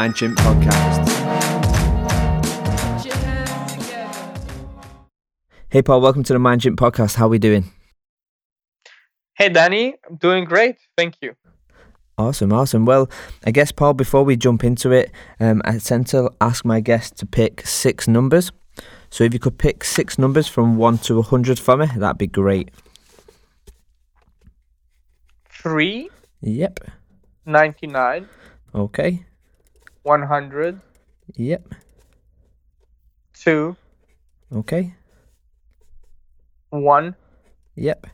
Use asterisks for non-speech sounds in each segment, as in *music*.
Welcome to the Mind Chimp podcast. Hey, Paul, welcome to the Mind Chimp podcast. How are we doing? Hey, Danny, I'm doing great. Thank you. Awesome, awesome. Well, I guess, Paul, before we jump into it, um, I tend to ask my guests to pick six numbers. So if you could pick six numbers from 1 to a 100 for me, that'd be great. Three. Yep. 99. Okay. 100. Yep. 2. Okay. 1. Yep.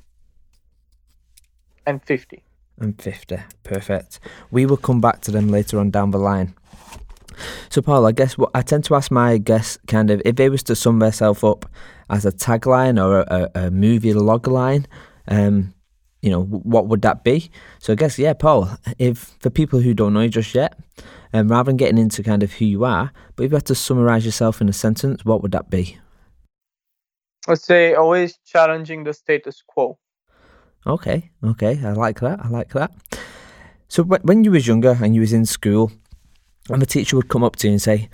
And 50. And 50. Perfect. We will come back to them later on down the line. So, Paul, I guess what I tend to ask my guests kind of if they was to sum themselves up as a tagline or a, a, a movie log line, um, you know, what would that be? So, I guess, yeah, Paul, if for people who don't know you just yet, um, rather than getting into kind of who you are, but if you had to summarize yourself in a sentence, what would that be? I'd say always challenging the status quo. Okay, okay, I like that. I like that. So, when you was younger and you was in school, and the teacher would come up to you and say,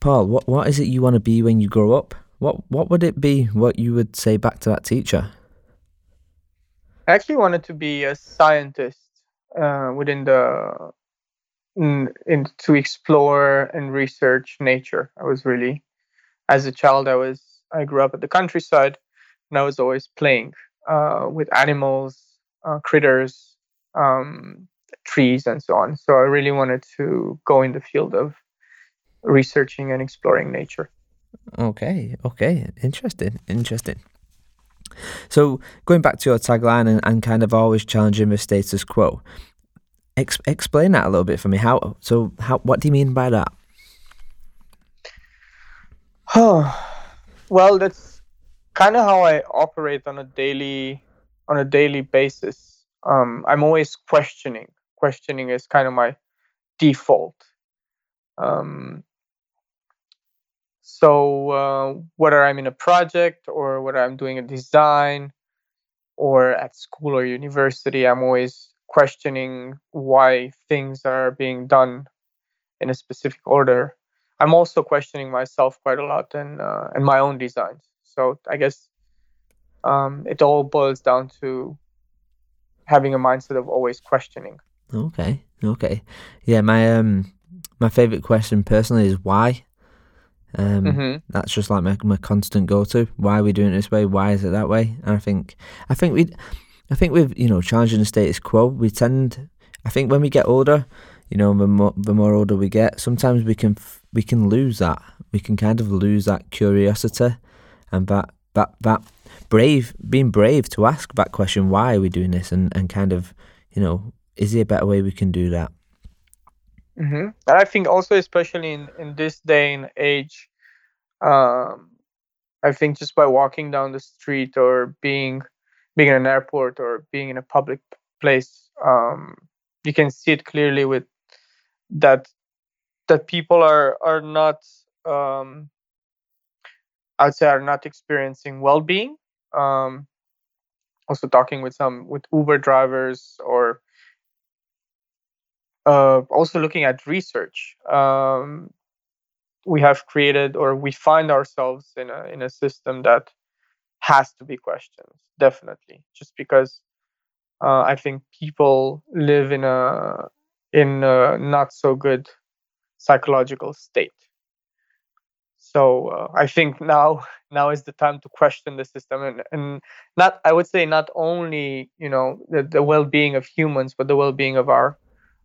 Paul, what, what is it you want to be when you grow up? What, what would it be what you would say back to that teacher? I actually wanted to be a scientist uh, within the to explore and research nature. I was really, as a child, I was I grew up at the countryside, and I was always playing uh, with animals, uh, critters, um, trees and so on. So I really wanted to go in the field of researching and exploring nature. Okay, okay, interesting, interesting. So going back to your tagline and, and kind of always challenging the status quo, ex- explain that a little bit for me. How so? How what do you mean by that? Oh, *sighs* well, that's kind of how I operate on a daily on a daily basis. Um, I'm always questioning questioning is kind of my default. Um, so uh, whether I'm in a project or whether I'm doing a design or at school or university, I'm always questioning why things are being done in a specific order. I'm also questioning myself quite a lot and uh, and my own designs. So I guess um, it all boils down to having a mindset of always questioning. Okay, okay, yeah. My um, my favorite question personally is why. Um, mm-hmm. that's just like my my constant go to. Why are we doing it this way? Why is it that way? And I think, I think we, I think with you know challenging the status quo, we tend. I think when we get older, you know, the more the more older we get, sometimes we can we can lose that. We can kind of lose that curiosity, and that that that brave being brave to ask that question. Why are we doing this? And and kind of you know is there a better way we can do that? Mm-hmm. And I think also, especially in, in this day and age, um, I think just by walking down the street or being being in an airport or being in a public place, um, you can see it clearly with that that people are are not um, I'd say are not experiencing well-being. Um, also talking with some with Uber drivers or uh, also looking at research, um, we have created or we find ourselves in a in a system that has to be questioned definitely just because uh, I think people live in a in a not so good psychological state. So uh, I think now *laughs* now is the time to question the system and, and not I would say not only you know the, the well-being of humans but the well-being of our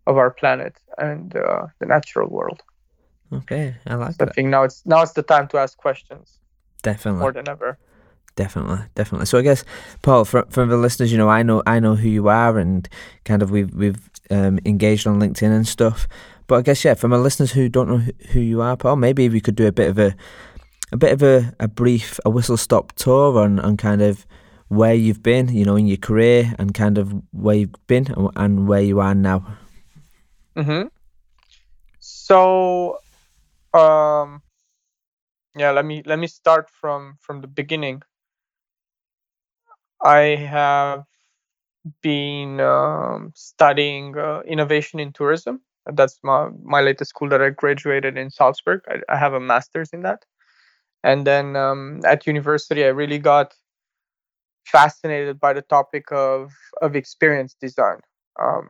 of our planet and uh, the natural world. Okay, I like so that. I think now it's now it's the time to ask questions. Definitely. More than ever. Definitely, definitely. So I guess, Paul, for for the listeners, you know, I know I know who you are, and kind of we've we've um, engaged on LinkedIn and stuff. But I guess, yeah, for my listeners who don't know who you are, Paul, maybe you could do a bit of a a bit of a, a brief a whistle stop tour on on kind of where you've been, you know, in your career, and kind of where you've been and where you are now. Mm-hmm. So, um, yeah, let me let me start from from the beginning. I have been um, studying uh, innovation in tourism That's my my latest school that I graduated in Salzburg. I, I have a master's in that, and then um, at university, I really got fascinated by the topic of of experience design. Um,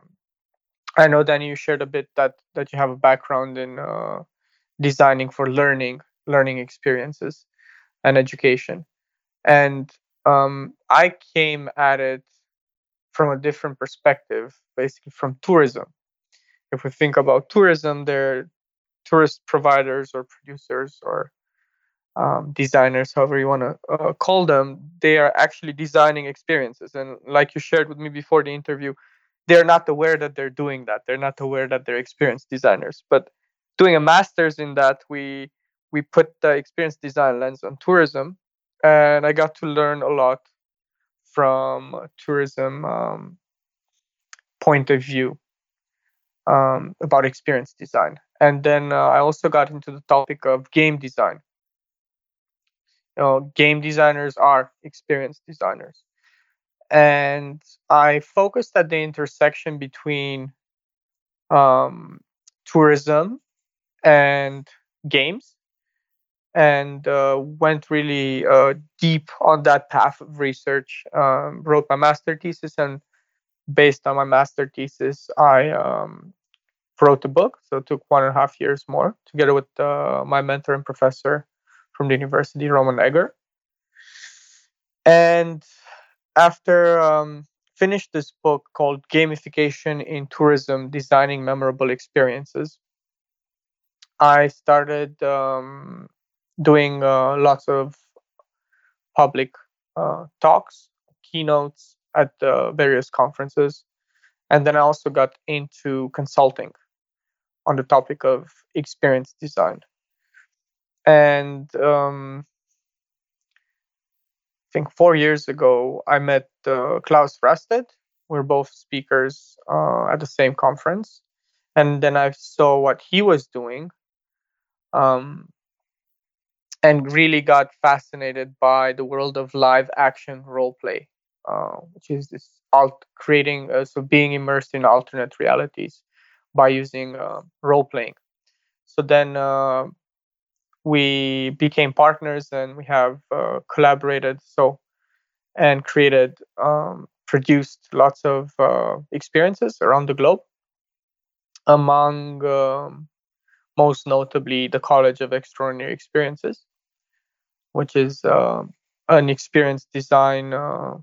I know, Danny, you shared a bit that that you have a background in uh, designing for learning, learning experiences, and education, and um, I came at it from a different perspective, basically from tourism. If we think about tourism, they're tourist providers or producers or um, designers, however you want to uh, call them, they are actually designing experiences. And like you shared with me before the interview, they're not aware that they're doing that. They're not aware that they're experienced designers. But doing a master's in that, we we put the experience design lens on tourism, and I got to learn a lot from tourism um, point of view um, about experience design. And then uh, I also got into the topic of game design. You know, game designers are experienced designers. And I focused at the intersection between um, tourism and games and uh, went really uh, deep on that path of research. Um, wrote my master thesis, and based on my master thesis, I um, wrote a book. So it took one and a half years more, together with uh, my mentor and professor from the university, Roman Egger. And after um, finished this book called Gamification in Tourism: Designing Memorable Experiences, I started um, doing uh, lots of public uh, talks, keynotes at uh, various conferences. And then I also got into consulting on the topic of experience design. And um, I think four years ago, I met uh, Claus Raasted. We're both speakers uh, at the same conference. And then I saw what he was doing. Um, and really got fascinated by the world of live action role play, uh, which is this alt creating uh, so being immersed in alternate realities by using uh, role playing. So then uh, we became partners and we have uh, collaborated so and created um, produced lots of uh, experiences around the globe among um, most notably the college of extraordinary experiences which is uh, an experience design uh,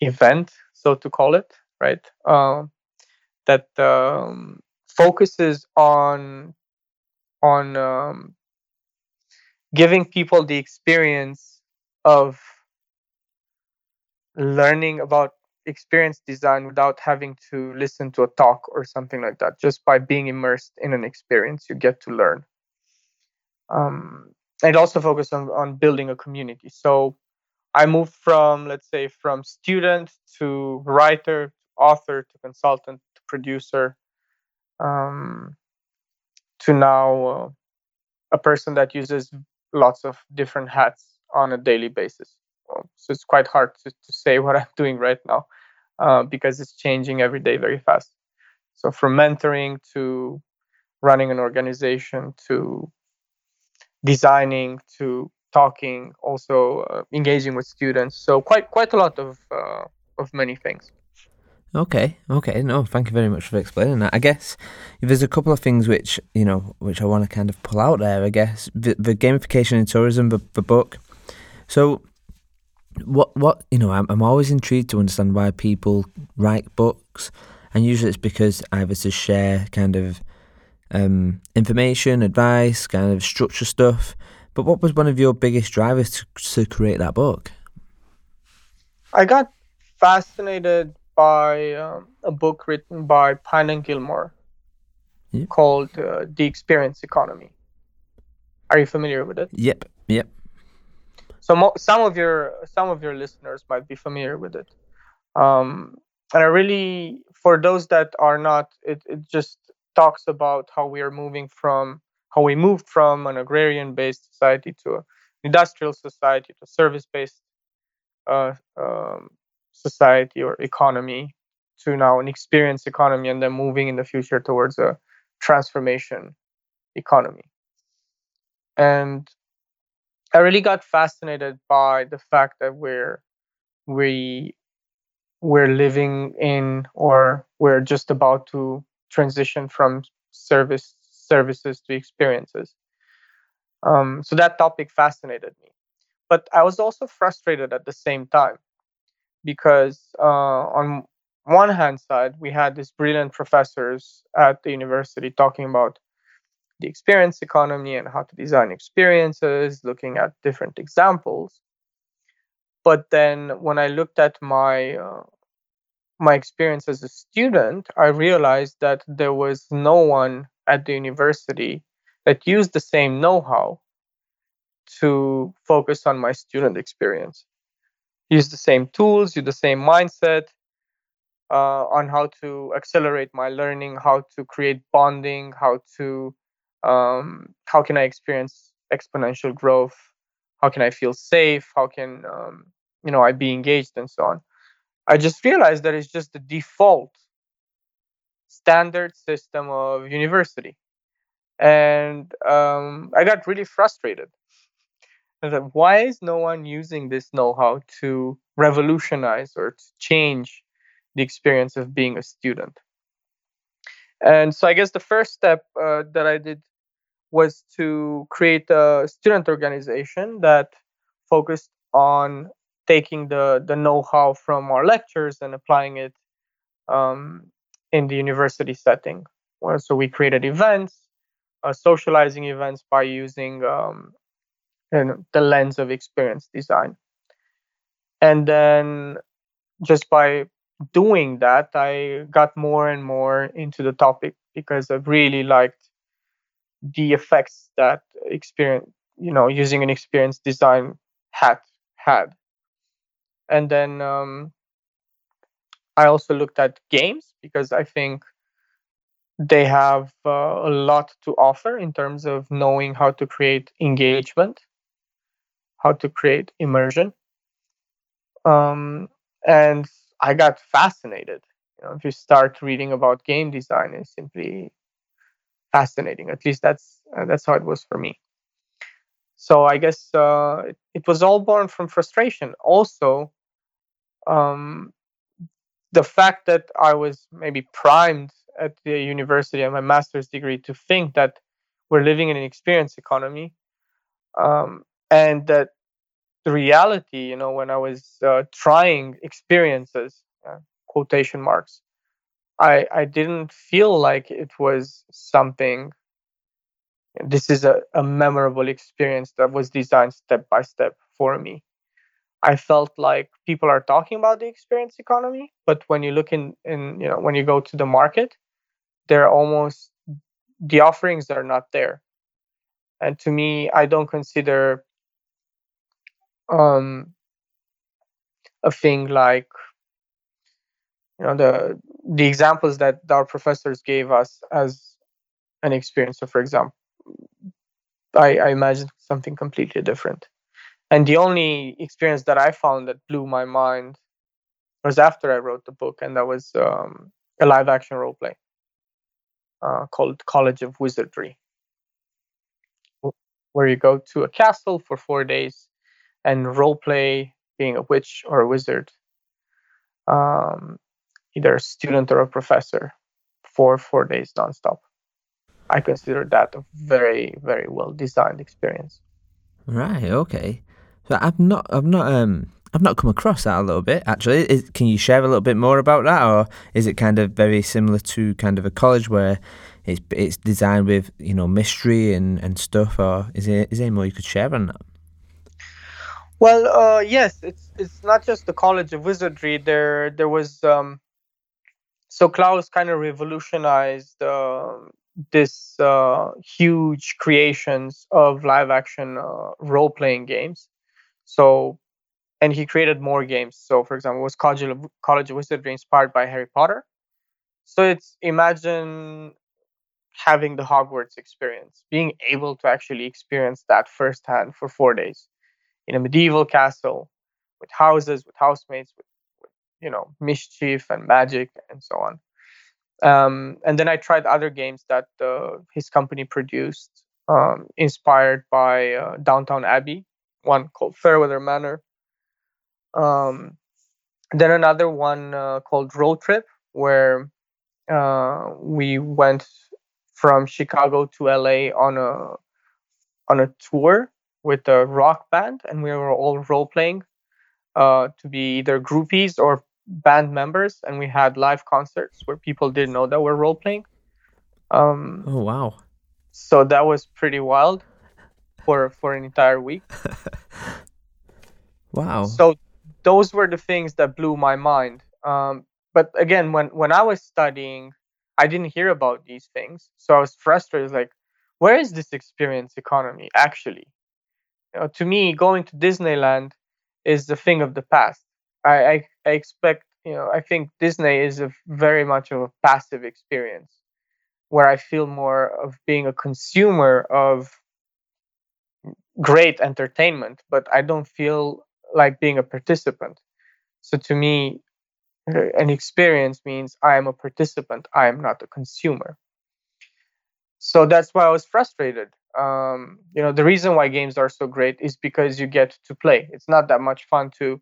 event, so to call it, right? Uh, that um, focuses on on um, giving people the experience of learning about experience design without having to listen to a talk or something like that. Just by being immersed in an experience, you get to learn. Um, it also focused on, on building a community. So I moved from, let's say, from student to writer, author to consultant to producer, um, to now uh, a person that uses lots of different hats on a daily basis. So it's quite hard to, to say *laughs* what I'm doing right now uh, because it's changing every day very fast. So from mentoring to running an organization to designing to talking, also uh, engaging with students. So quite quite a lot of uh, of many things. Okay, okay, no, thank you very much for explaining that. I guess there's a couple of things which you know which I want to kind of pull out there. I guess the, the gamification in tourism, the, the book. So, what what you know, I'm I'm always intrigued to understand why people write books, and usually it's because either to share kind of um, information, advice, kind of structure stuff. But what was one of your biggest drivers to, to create that book? I got fascinated by um, a book written by Pine and Gilmore called uh, The Experience Economy. Are you familiar with it? Yep, yep. So mo- some of your some of your listeners might be familiar with it. Um, and I really, for those that are not, it, it just talks about how we are moving from how we moved from an agrarian based society to an industrial society to service based uh, um, society or economy to now an experience economy and then moving in the future towards a transformation economy. And I really got fascinated by the fact that we're we we're living in or we're just about to transition from service services to experiences. Um, so that topic fascinated me, but I was also frustrated at the same time because uh, on one hand side we had these brilliant professors at the university talking about the experience economy and how to design experiences, looking at different examples. But then when I looked at my uh, my experience as a student, I realized that there was no one at the university that used the same know-how to focus on my student experience. Use the same tools, use the same mindset uh, on how to accelerate my learning, how to create bonding, how to um, how can I experience exponential growth, how can I feel safe, how can um, you know I be engaged and so on. I just realized that it's just the default standard system of university. And um, I got really frustrated. I said, why is no one using this know how to revolutionize or to change the experience of being a student? And so I guess the first step uh, that I did was to create a student organization that focused on taking the the know-how from our lectures and applying it um, in the university setting. Well, so we created events, uh, socializing events by using um, you know, the lens of experience design, and then just by doing that, I got more and more into the topic because I really liked the effects that experience, you know, using an experience design had had and then um, I also looked at games because I think they have uh, a lot to offer in terms of knowing how to create engagement, how to create immersion. Um, and I got fascinated. You know, if you start reading about game design, it's simply fascinating. At least that's uh, that's how it was for me. So I guess uh, it, it was all born from frustration. Also, um, the fact that I was maybe primed at the university and my master's degree to think that we're living in an experience economy, um, and that the reality, you know, when I was uh, trying experiences, uh, quotation marks, I I didn't feel like it was something. This is a, a memorable experience that was designed step by step for me. I felt like people are talking about the experience economy, but when you look in, in you know, when you go to the market, they're almost the offerings are not there. And to me, I don't consider um, a thing like you know the the examples that our professors gave us as an experience. So, for example, I, I imagine something completely different. And the only experience that I found that blew my mind was after I wrote the book, and that was um, a live action role play uh, called College of Wizardry, where you go to a castle for four days and role play being a witch or a wizard, um, either a student or a professor, for four days nonstop. I consider that a very, very well designed experience. Right. Okay. So I've not, I've not, um, I've not come across that a little bit actually. Is, can you share a little bit more about that, or is it kind of very similar to kind of a college where it's it's designed with you know mystery and, and stuff, or is it is there more you could share on that? Well, uh, yes, it's it's not just the College of Wizardry. There there was um, so Claus kind of revolutionized uh, this uh, huge creations of live action uh, role playing games so, and he created more games. So, for example, was College of, College of Wizardry inspired by Harry Potter? So it's imagine having the Hogwarts experience, being able to actually experience that firsthand for four days in a medieval castle with houses, with housemates, with, with you know mischief and magic and so on um, and then i tried other games that uh, his company produced um, inspired by uh, Downton Abbey one called fairweather manor um, then another one uh, called road trip where uh, we went from chicago to la on a on a tour with a rock band and we were all role playing uh, to be either groupies or band members, and we had live concerts where people didn't know that we're role playing. Um, oh wow! So that was pretty wild for for an entire week. *laughs* wow! So those were the things that blew my mind. Um, but again, when when I was studying, I didn't hear about these things, so I was frustrated. Like, where is this experience economy actually? You know, to me, going to Disneyland is the thing of the past. I, I, I expect, you know, I think Disney is a very much of a passive experience where I feel more of being a consumer of great entertainment, but I don't feel like being a participant. So to me, an experience means I am a participant, I am not a consumer. So that's why I was frustrated um, you know the reason why games are so great is because you get to play it's not that much fun to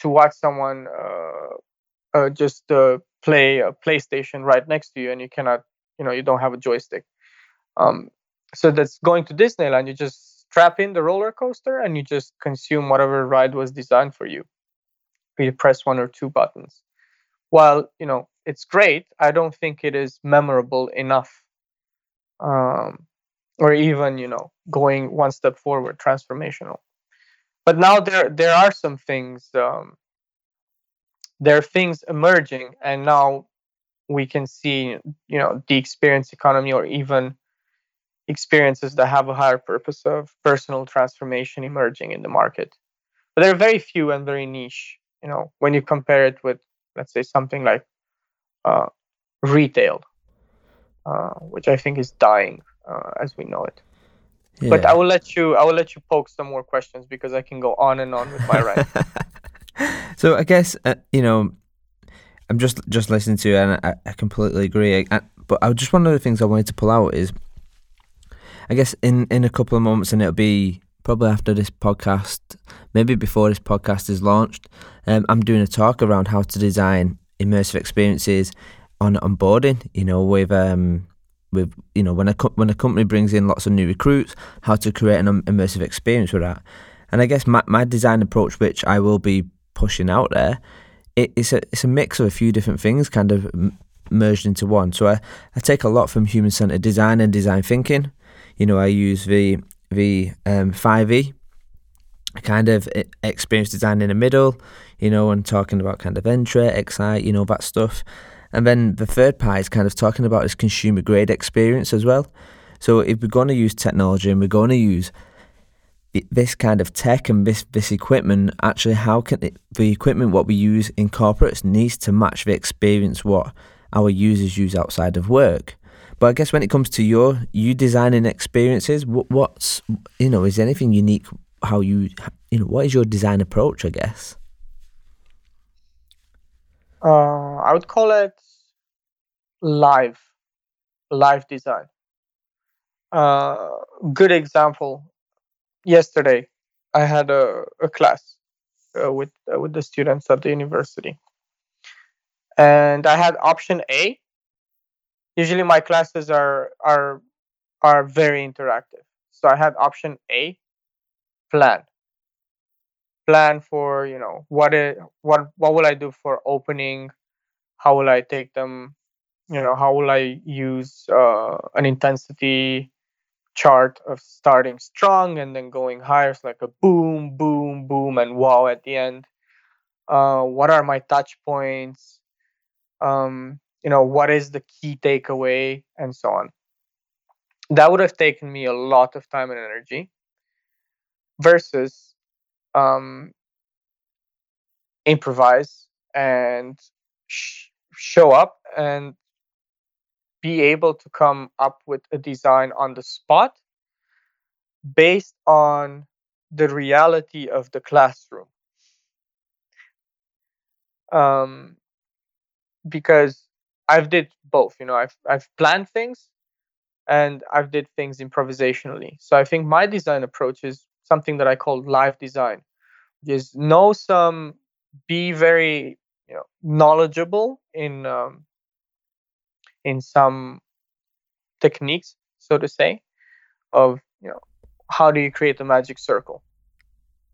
to watch someone uh, uh, just uh, play a playstation right next to you and you cannot you know you don't have a joystick um, so that's going to disneyland you just strap in the roller coaster and you just consume whatever ride was designed for you. You press one or two buttons. While you know it's great i don't think it is memorable enough um, or even you know going one step forward transformational. But now there there are some things um, there are things emerging and now we can see you know the experience economy or even experiences that have a higher purpose of personal transformation emerging in the market but they're very few and very niche you know when you compare it with let's say something like uh, retail uh, which i think is dying uh, as we know it. Yeah. But I will let you. I will let you poke some more questions because I can go on and on with my rant. *laughs* so I guess uh, you know, I'm just just listening to you, and I, I completely agree. I, but I just one of the things I wanted to pull out is, I guess in in a couple of moments, and it'll be probably after this podcast, maybe before this podcast is launched. Um, I'm doing a talk around how to design immersive experiences on onboarding. You know, with um, with you know when a when a company brings in lots of new recruits, how to create an immersive experience with that. And I guess my my design approach, which I will be pushing out there, it, it's a it's a mix of a few different things, kind of merged into one. So I, I take a lot from human centered design and design thinking. You know, I use the the um, 5e kind of experience design in the middle, you know, and talking about kind of entry, excite, you know, that stuff. And then the third part is kind of talking about this consumer grade experience as well. So if we're going to use technology and we're going to use this kind of tech and this this equipment, actually, how can it, the equipment what we use in corporates needs to match the experience what our users use outside of work. But I guess when it comes to your you designing experiences, what, what's you know is anything unique? How you you know what is your design approach? I guess. Uh, I would call it live, live design. Uh, good example. Yesterday, I had a, a class uh, with uh, with the students at the university, and I had option A. Usually, my classes are are are very interactive. So I had option A, plan. Plan for you know what what what will i do for opening? How will i take them? You know how will i use uh, an intensity chart of starting strong and then going higher? It's like a boom boom boom and wow at the end. Uh, what are my touch points? Um, you know what is the key takeaway and so on that would have taken me a lot of time and energy versus um, improvise and sh- show up and be able to come up with a design on the spot based on the reality of the classroom. um, because I've did both. You know, I've I've planned things, and I've did things improvisationally. So I think my design approach is something that I call live design. Is know some, be very you know knowledgeable in um, in some techniques, so to say, of you know how do you create a magic circle.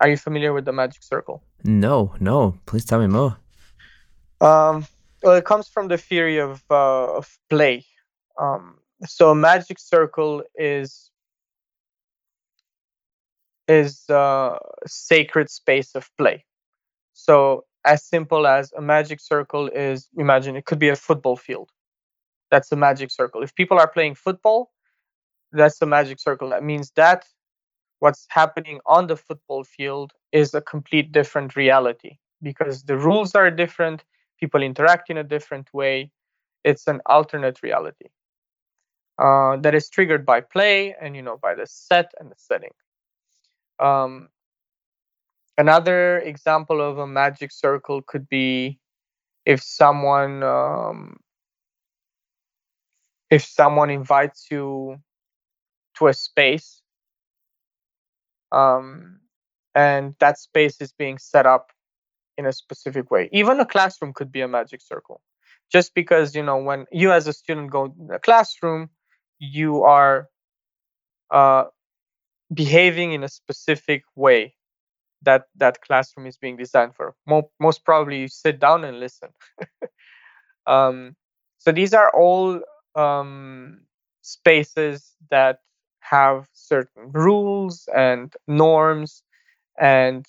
Are you familiar with the magic circle? No, no. Please tell me more. Um, well, it comes from the theory of uh, of play. Um, so a magic circle is is a uh, sacred space of play. So as simple as a magic circle is imagine it could be a football field. That's a magic circle. If people are playing football, that's a magic circle. That means that what's happening on the football field is a complete different reality because the rules are different, people interact in a different way. It's an alternate reality uh, that is triggered by play and you know by the set and the setting. Um, another example of a magic circle could be if someone um, if someone invites you to a space um, and that space is being set up in a specific way. Even a classroom could be a magic circle. Just because you know when you as a student go in a classroom you are uh, behaving in a specific way that that classroom is being designed for. Mo- most probably you sit down and listen. *laughs* Um, so these are all um, spaces that have certain rules and norms and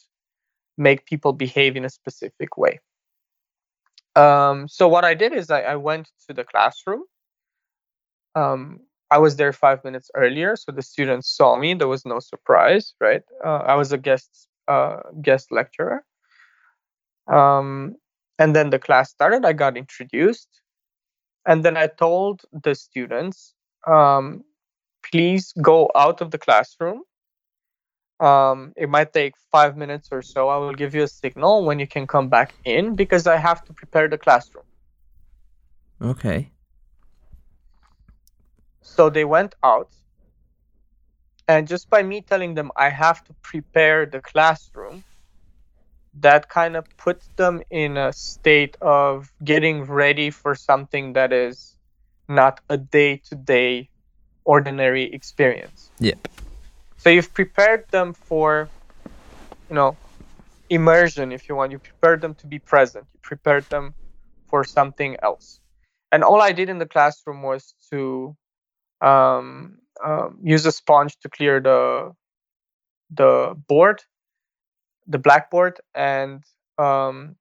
make people behave in a specific way. Um, so what I did is I, I went to the classroom. Um, I was there five minutes earlier, so the students saw me. There was no surprise, right? Uh, I was a guest uh, guest lecturer. Um, and then the class started. I got introduced, and then I told the students, um, please go out of the classroom um, it might take five minutes or so. I will give you a signal when you can come back in because I have to prepare the classroom. Okay. So they went out, and just by me telling them I have to prepare the classroom, that kind of puts them in a state of getting ready for something that is not a day to day ordinary experience. Yep. So you've prepared them for, you know, immersion, if you want. You prepared them to be present. You prepared them for something else. And all I did in the classroom was to um, um, use a sponge to clear the the board, the blackboard, and um,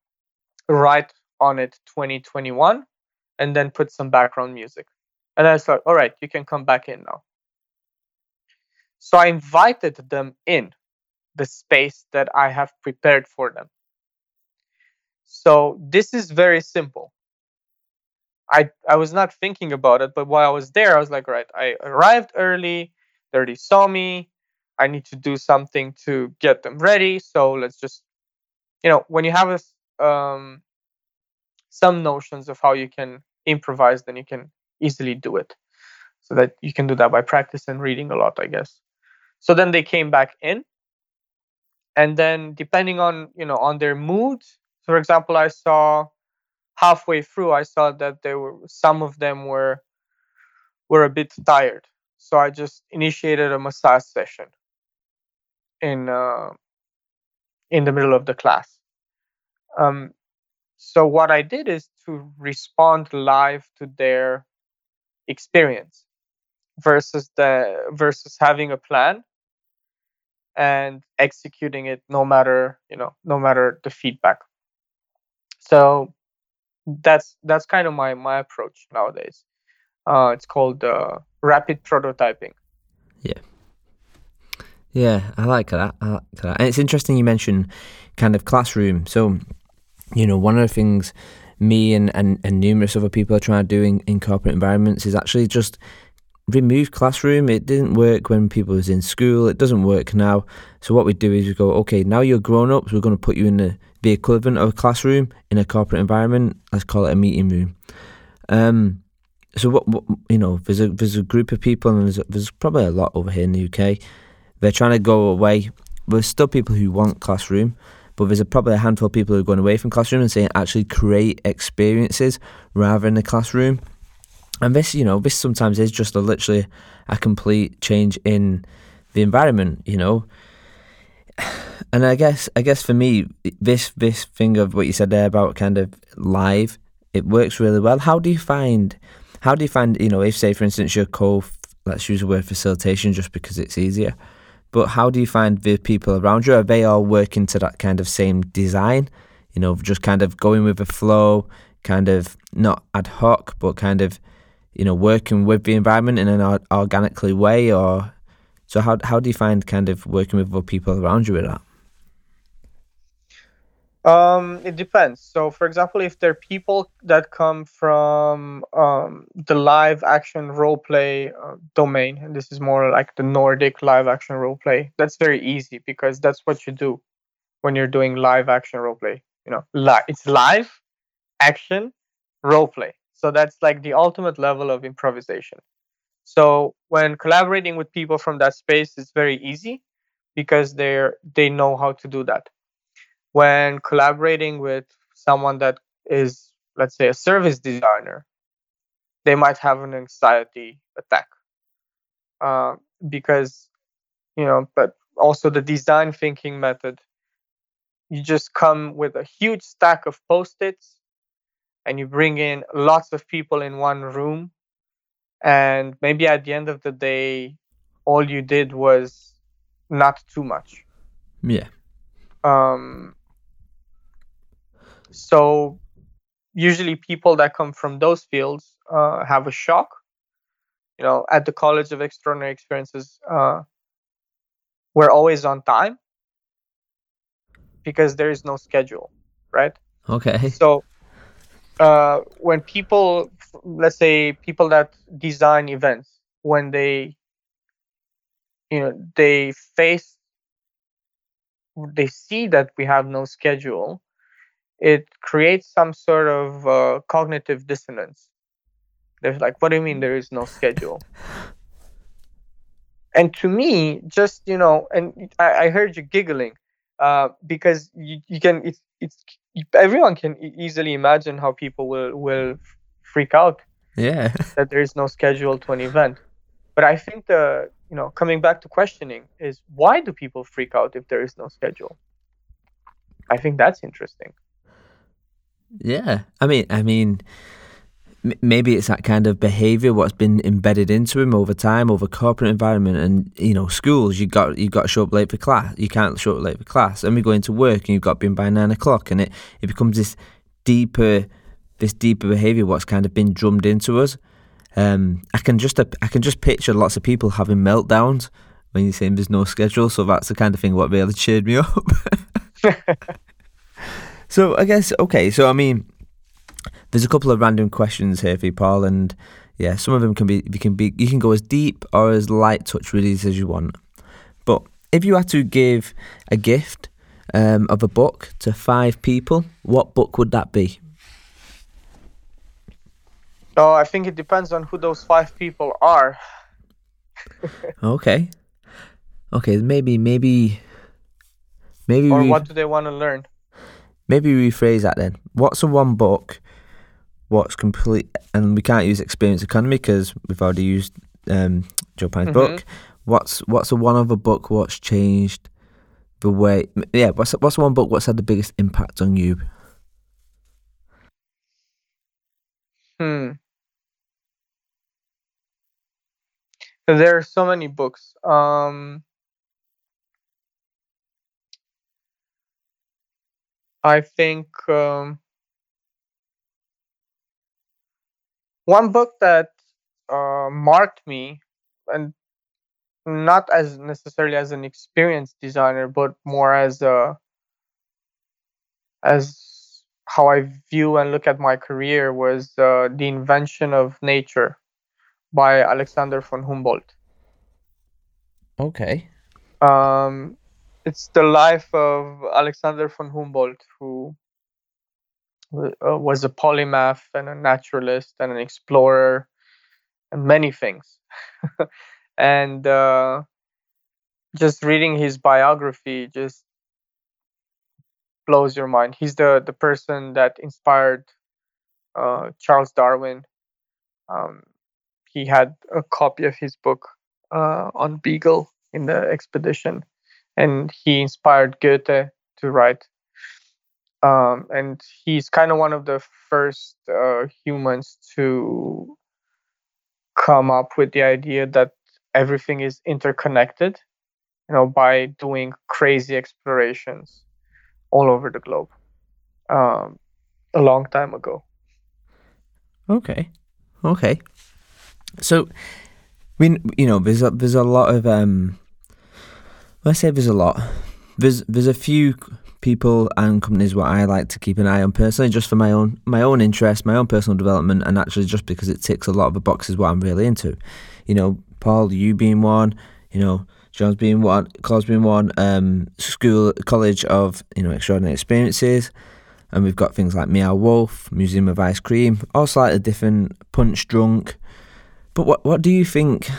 write on it 2021, and then put some background music. And I thought, all right, you can come back in now. So I invited them in the space that I have prepared for them. So this is very simple. I I was not thinking about it, but while I was there, I was like, right, I arrived early. They already saw me. I need to do something to get them ready. So let's just, you know, when you have a, um, some notions of how you can improvise, then you can easily do it. So that you can do that by practice and reading a lot, I guess. So then they came back in, and then depending on you know on their mood. For example, I saw halfway through, I saw that there were some of them were were a bit tired, so I just initiated a massage session in uh, in the middle of the class. Um, so what I did is to respond live to their experience versus the versus having a plan and executing it no matter you know no matter the feedback. So that's that's kind of my my approach nowadays. Uh it's called uh, rapid prototyping. Yeah. Yeah i like that i like that. And it's interesting you mentioned kind of classroom. So you know one of the things me and, and, and numerous other people are trying to do in, in corporate environments is actually just remove classroom. It didn't work when people was in school. It doesn't work now. So what we do is we go, okay, now you're grown ups. We're going to put you in the the equivalent of a classroom in a corporate environment. Let's call it a meeting room. Um, so what, what you know, there's a there's a group of people, and there's, there's probably a lot over here in the UK. They're trying to go away. There's still people who want classroom, but there's a, probably a handful of people who are going away from classroom and saying actually create experiences rather than the classroom. And this, you know, this sometimes is just a literally a complete change in the environment. You know, *sighs* and I guess I guess for me, this this thing of what you said there about kind of live, it works really well. How do you find how do you find, you know, if say for instance your co, let's use the word facilitation just because it's easier, but how do you find the people around you? Are they all working to that kind of same design? You know, just kind of going with the flow, kind of not ad hoc, but kind of, you know, working with the environment in an organically way, or so how how do you find kind of working with the people around you with that? Um, it depends. So, for example, if there are people that come from um, the live action role play uh, domain, and this is more like the Nordic live action role play, that's very easy because that's what you do when you're doing live action role play. You know, li- it's live action role play. So that's like the ultimate level of improvisation. So when collaborating with people from that space, it's very easy because they're they know how to do that when collaborating with someone that is, let's say, a service designer, they might have an anxiety attack uh, because, you know, but also the design thinking method. You just come with a huge stack of post its and you bring in lots of people in one room. And maybe at the end of the day, all you did was not too much. Yeah. Um, so usually people that come from those fields uh, have a shock. You know, at the College of Extraordinary Experiences, uh, we're always on time because there is no schedule, right? Okay. So uh, when people, let's say, people that design events, when they, you know, they face, they see that we have no schedule, it creates some sort of uh, cognitive dissonance. They're like, what do you mean there is no schedule? and to me, just you know, and I, I heard you giggling uh, because you, you can. It's it's everyone can easily imagine how people will will freak out. Yeah. *laughs* that there is no schedule to an event. But I think the you know coming back to questioning is why do people freak out if there is no schedule? I think that's interesting. Yeah, I mean, I mean, maybe it's that kind of behaviour what's been embedded into him over time, over corporate environment, and you know, schools. You got you got to show up late for class. You can't show up late for class, and we go into work, and you've got to be in by nine o'clock, and it it becomes this deeper, this deeper behaviour what's kind of been drummed into us. Um, I can just I can just picture lots of people having meltdowns when you're saying there's no schedule. So that's the kind of thing what really cheered me up. *laughs* *laughs* So I guess okay. So I mean, there's a couple of random questions here for you, Paul, and yeah, some of them can be you can be you can go as deep or as light touch really as you want. But if you had to give a gift um, of a book to five people, what book would that be? Oh, I think it depends on who those five people are. *laughs* okay. Okay, maybe, maybe, maybe. Or what do they want to learn? maybe rephrase that then. What's the one book? What's complete? And we can't use experience economy because we've already used um, Joe Pine's mm-hmm. book. What's what's the one other book? What's changed the way? Yeah, what's what's one book? What's had the biggest impact on you? Hmm. There are so many books. Um, I think um, one book that uh, marked me, and not as necessarily as an experienced designer, but more as a as how I view and look at my career was uh, the invention of nature by Alexander von Humboldt. Okay. Um, it's the life of Alexander von Humboldt, who was a polymath and a naturalist and an explorer and many things. *laughs* and uh, just reading his biography just blows your mind. He's the the person that inspired uh, Charles Darwin. Um, he had a copy of his book uh, on Beagle in the expedition, and he inspired Goethe to write. Um, and he's kind of one of the first uh, humans to come up with the idea that everything is interconnected you know by doing crazy explorations all over the globe um, a long time ago. Okay. Okay. So we you know there's a there's a lot of um let's say there's a lot. There's there's a few people and companies what I like to keep an eye on personally, just for my own my own interest, my own personal development, and actually just because it ticks a lot of the boxes what I'm really into. You know, Paul, you being one, you know, John's being one, Claus being one, um, school, college of you know extraordinary experiences, and we've got things like Meow Wolf, Museum of Ice Cream, all slightly different, Punchdrunk. But what what do you think?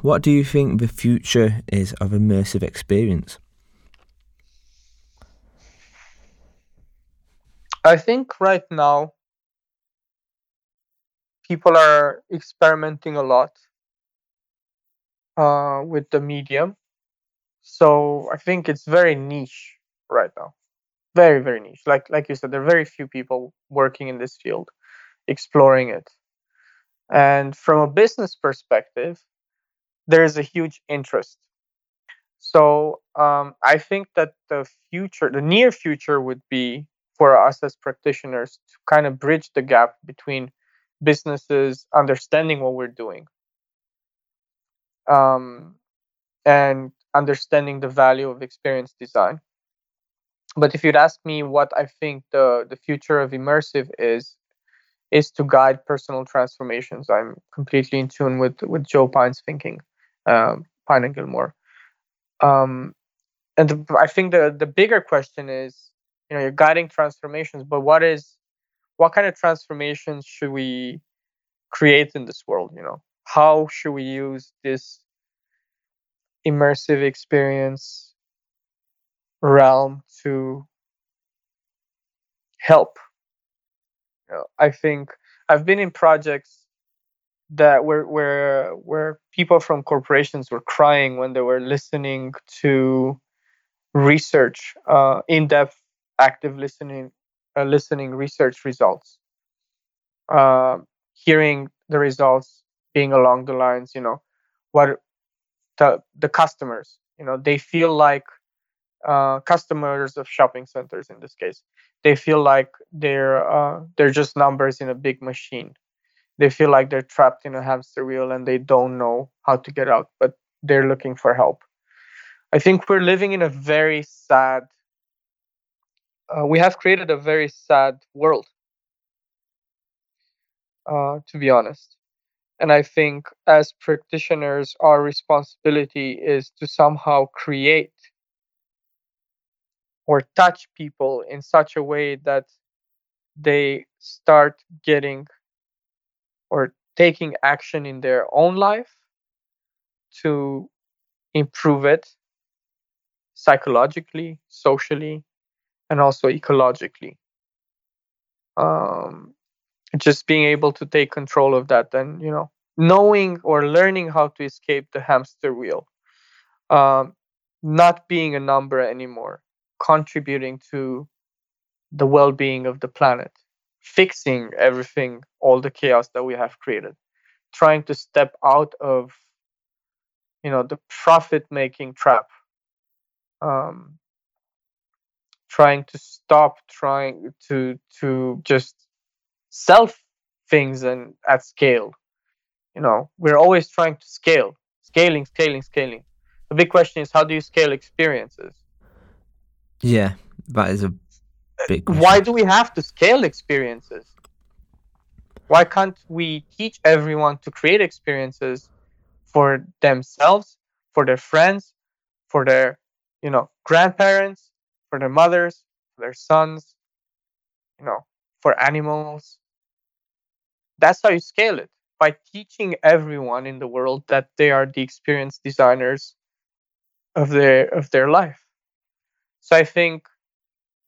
What do you think the future is of immersive experience? I think right now people are experimenting a lot uh, with the medium. So I think it's very niche right now. Very, very niche. Like like you said, there are very few people working in this field, exploring it. And from a business perspective, there is a huge interest. So um, I think that the future, the near future, would be for us as practitioners to kind of bridge the gap between businesses understanding what we're doing um, and understanding the value of experience design. But if you'd ask me what I think the, the future of immersive is, is to guide personal transformations. I'm completely in tune with, with Joe Pine's thinking, um, Pine and Gilmore. Um, and the, I think the, the bigger question is you know you're guiding transformations but what is what kind of transformations should we create in this world you know? How should we use this immersive experience realm to help? You know, i think i've been in projects that where where where people from corporations were crying when they were listening to research uh, in-depth active listening uh, listening research results. Uh, hearing the results being along the lines you know what the the customers you know they feel like uh, customers of shopping centers in this case they feel like they're uh, they're just numbers in a big machine. They feel like they're trapped in a hamster wheel and they don't know how to get out but they're looking for help. I think we're living in a very sad uh, we have created a very sad world, uh, to be honest. And I think as practitioners, our responsibility is to somehow create or touch people in such a way that they start getting or taking action in their own life to improve it psychologically, socially, and also ecologically. Um, just being able to take control of that and you know knowing or learning how to escape the hamster wheel. Um, not being a number anymore contributing to the well-being of the planet fixing everything all the chaos that we have created. Trying to step out of you know the profit making trap. Um, trying to stop trying to to just sell things and at scale. You know we're always trying to scale. Scaling scaling scaling. The big question is how do you scale experiences? Yeah that is a uh, big question. why do we have to scale experiences? Why can't we teach everyone to create experiences for themselves for their friends for their you know, grandparents, for their mothers, for their sons, you know, for animals. That's how you scale it by teaching everyone in the world that they are the experienced designers of their of their life. So I think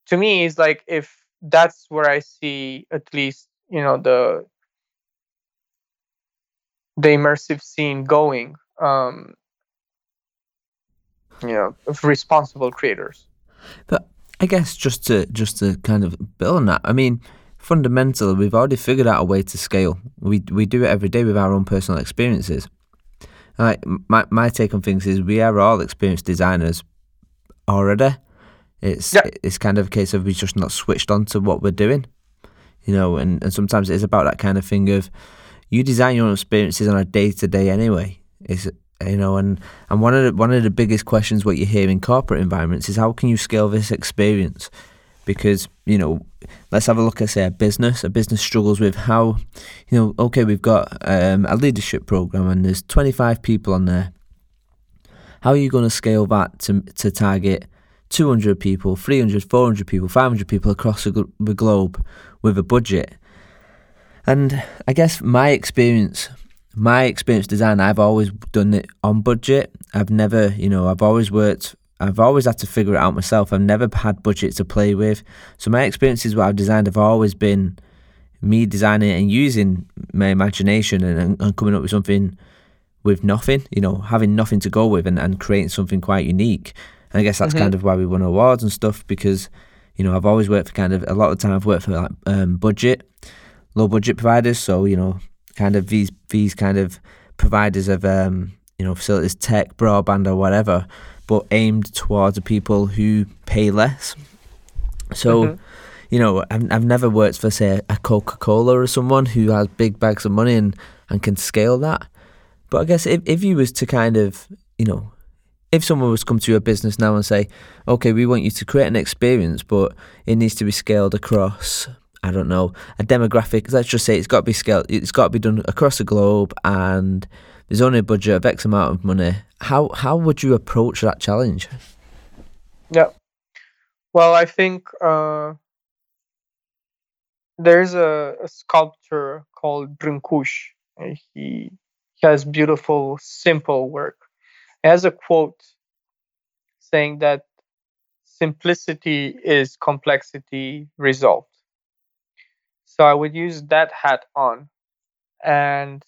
to me it's like if that's where I see at least, you know, the the immersive scene going um you know of responsible creators but i guess just to just to kind of build on that i mean fundamentally we've already figured out a way to scale. We we do it every day with our own personal experiences. Like my, my take on things is we are all experienced designers already. It's yeah. it's kind of a case of we just not switched on to what we're doing you know and, and sometimes it is about that kind of thing of you design your own experiences on a day to day anyway. Is you know and and one of the one of the biggest questions what you hear in corporate environments is how can you scale this experience? Because you know let's have a look at say a business a business struggles with how you know okay we've got um, a leadership program and there's 25 people on there. How are you going to scale that to to target 200 people 300 400 people 500 people across the, the globe with a budget? And i guess my experience my experience design, I've always done it on budget. I've never, you know, I've always worked, I've always had to figure it out myself. I've never had budget to play with. So my experiences what I've designed have always been me designing and using my imagination and, and coming up with something with nothing, you know, having nothing to go with and, and creating something quite unique. And I guess that's mm-hmm. kind of why we won awards and stuff because, you know, I've always worked for kind of a lot of time I've worked for like um, budget, low budget providers. So, you know, kind of these these kind of providers of um, you know facilities, tech, broadband, or whatever, but aimed towards the people who pay less. So. Mm-hmm. You know, I've, I've never worked for, say, a Coca Cola or someone who has big bags of money and, and can scale that. But I guess if, if you was to kind of, you know, if someone was to come to your business now and say, okay, we want you to create an experience, but it needs to be scaled across I don't know, a demographic. Let's just say it's got to be scaled. It's got to be done across the globe, and there's only a budget of X amount of money. How how would you approach that challenge? Yeah, well, I think uh, there's a, a, sculptor called Brâncuși. He he has beautiful, simple work. He has a quote saying that simplicity is complexity resolved. So I would use that hat on. And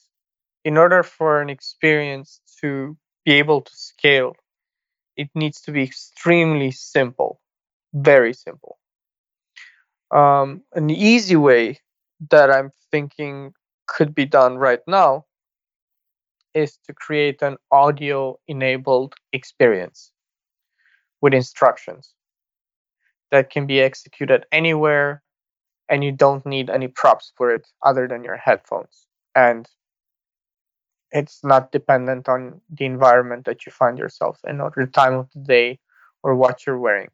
in order for an experience to be able to scale, it needs to be extremely simple, very simple. Um, an easy way that I'm thinking could be done right now is to create an audio enabled experience with instructions that can be executed anywhere and you don't need any props for it other than your headphones. And it's not dependent on the environment that you find yourself in or the time of the day or what you're wearing.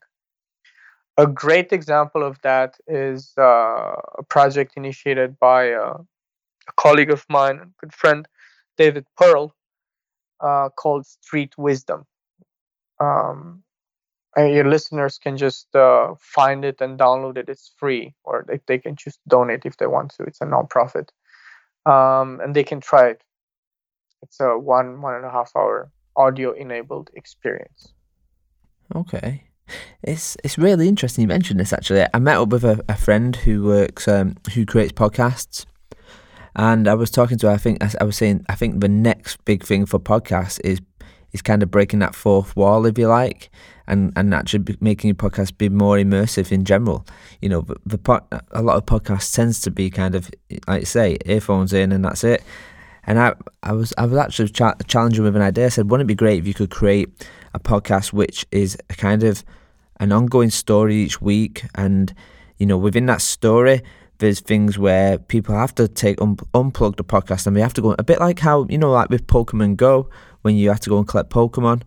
A great example of that is uh, a project initiated by uh, a colleague of mine a good friend david pearl uh, called street wisdom. Um, your listeners can just uh, find it and download it. It's free, or they, they can just donate if they want to. It's a nonprofit, um, and they can try it. It's a one one and a half hour audio enabled experience. Okay, it's it's really interesting you mentioned this. Actually, I met up with a, a friend who works um, who creates podcasts, and I was talking to her. I think I, I was saying I think the next big thing for podcasts is is kind of breaking that fourth wall, if you like, and and actually making your podcast be more immersive in general. You know, the, a lot of podcasts tends to be kind of like you say, earphones in and that's it. And I, I was I was actually cha- challenging with an idea. I said, wouldn't it be great if you could create a podcast which is a kind of an ongoing story each week, and you know, within that story, there's things where people have to take un- unplug the podcast and they have to go a bit like how you know, like with Pokemon Go, when you have to go and collect Pokemon.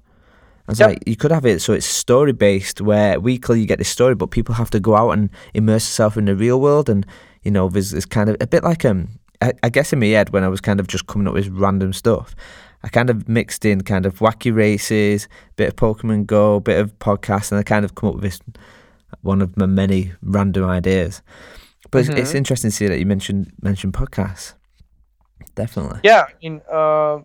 I was yep. like, you could have it so it's story based, where weekly you get this story, but people have to go out and immerse themselves in the real world, and you know, there's this kind of a bit like um, I, I guess in my head when I was kind of just coming up with random stuff, I kind of mixed in kind of wacky races, bit of Pokemon Go, bit of podcast, and I kind of come up with this one of my many random ideas. But mm-hmm. it's, it's, interesting to see that you mentioned mentioned podcasts. Definitely. Yeah, I mean, uh,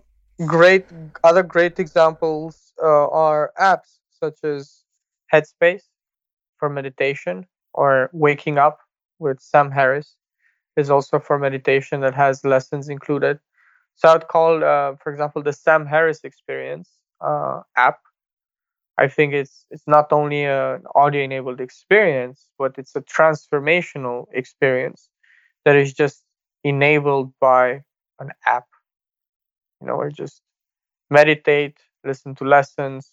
great other great examples uh, are apps such as Headspace for meditation or Waking Up with Sam Harris is also for meditation that has lessons included. So I'd call, uh, for example, the Sam Harris Experience uh, app. I think it's it's not only an audio enabled experience, but it's a transformational experience that is just enabled by an app. You know, or just meditate, listen to lessons,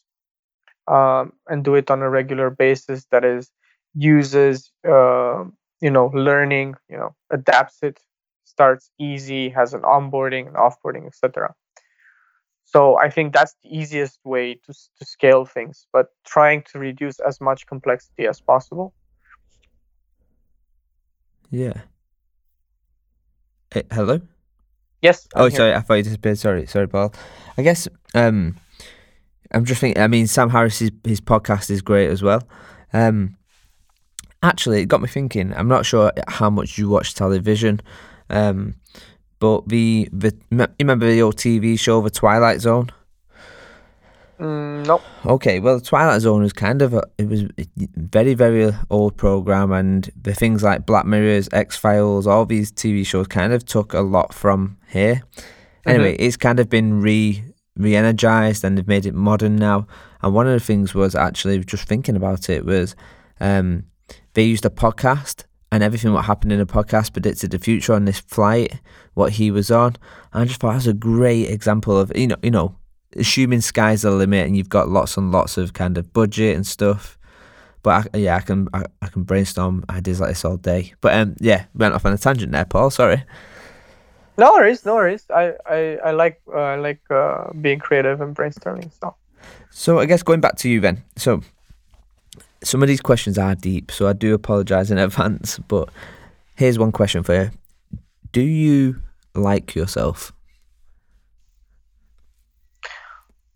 um, and do it on a regular basis. That is uses uh, you know learning, you know, adapts it starts easy, has an onboarding and offboarding, etc. So I think that's the easiest way to to scale things, but trying to reduce as much complexity as possible. Yeah. Hey, hello. Yes. I'm oh, here. sorry. I thought you disappeared. Sorry, sorry, Paul. I guess um, I'm just thinking. I mean, Sam Harris's his podcast is great as well. Um, actually, it got me thinking. I'm not sure how much you watch television, um, but the the you remember the old TV show, The Twilight Zone? Mm, nope. Okay, well, the Twilight Zone was kind of a, it was a very very old program, and the things like Black Mirrors, X Files, all these TV shows kind of took a lot from here. Anyway, mm-hmm. it's kind of been re re-energized and they've made it modern now. And one of the things was actually just thinking about it was um, they used a podcast and everything what happened in the podcast predicted the future on this flight, what he was on. And I just thought that's a great example of you know you know assuming sky's the limit and you've got lots and lots of kind of budget and stuff. But I, yeah, I can I, I, can brainstorm ideas like this all day. But um, yeah, went off on a tangent there, Paul. Sorry. No worries, no worries. I I, I like uh, I like uh, being creative and brainstorming. So. So I guess going back to you then. So some of these questions are deep, so I do apologize in *laughs* advance. But here's one question for you: Do you like yourself?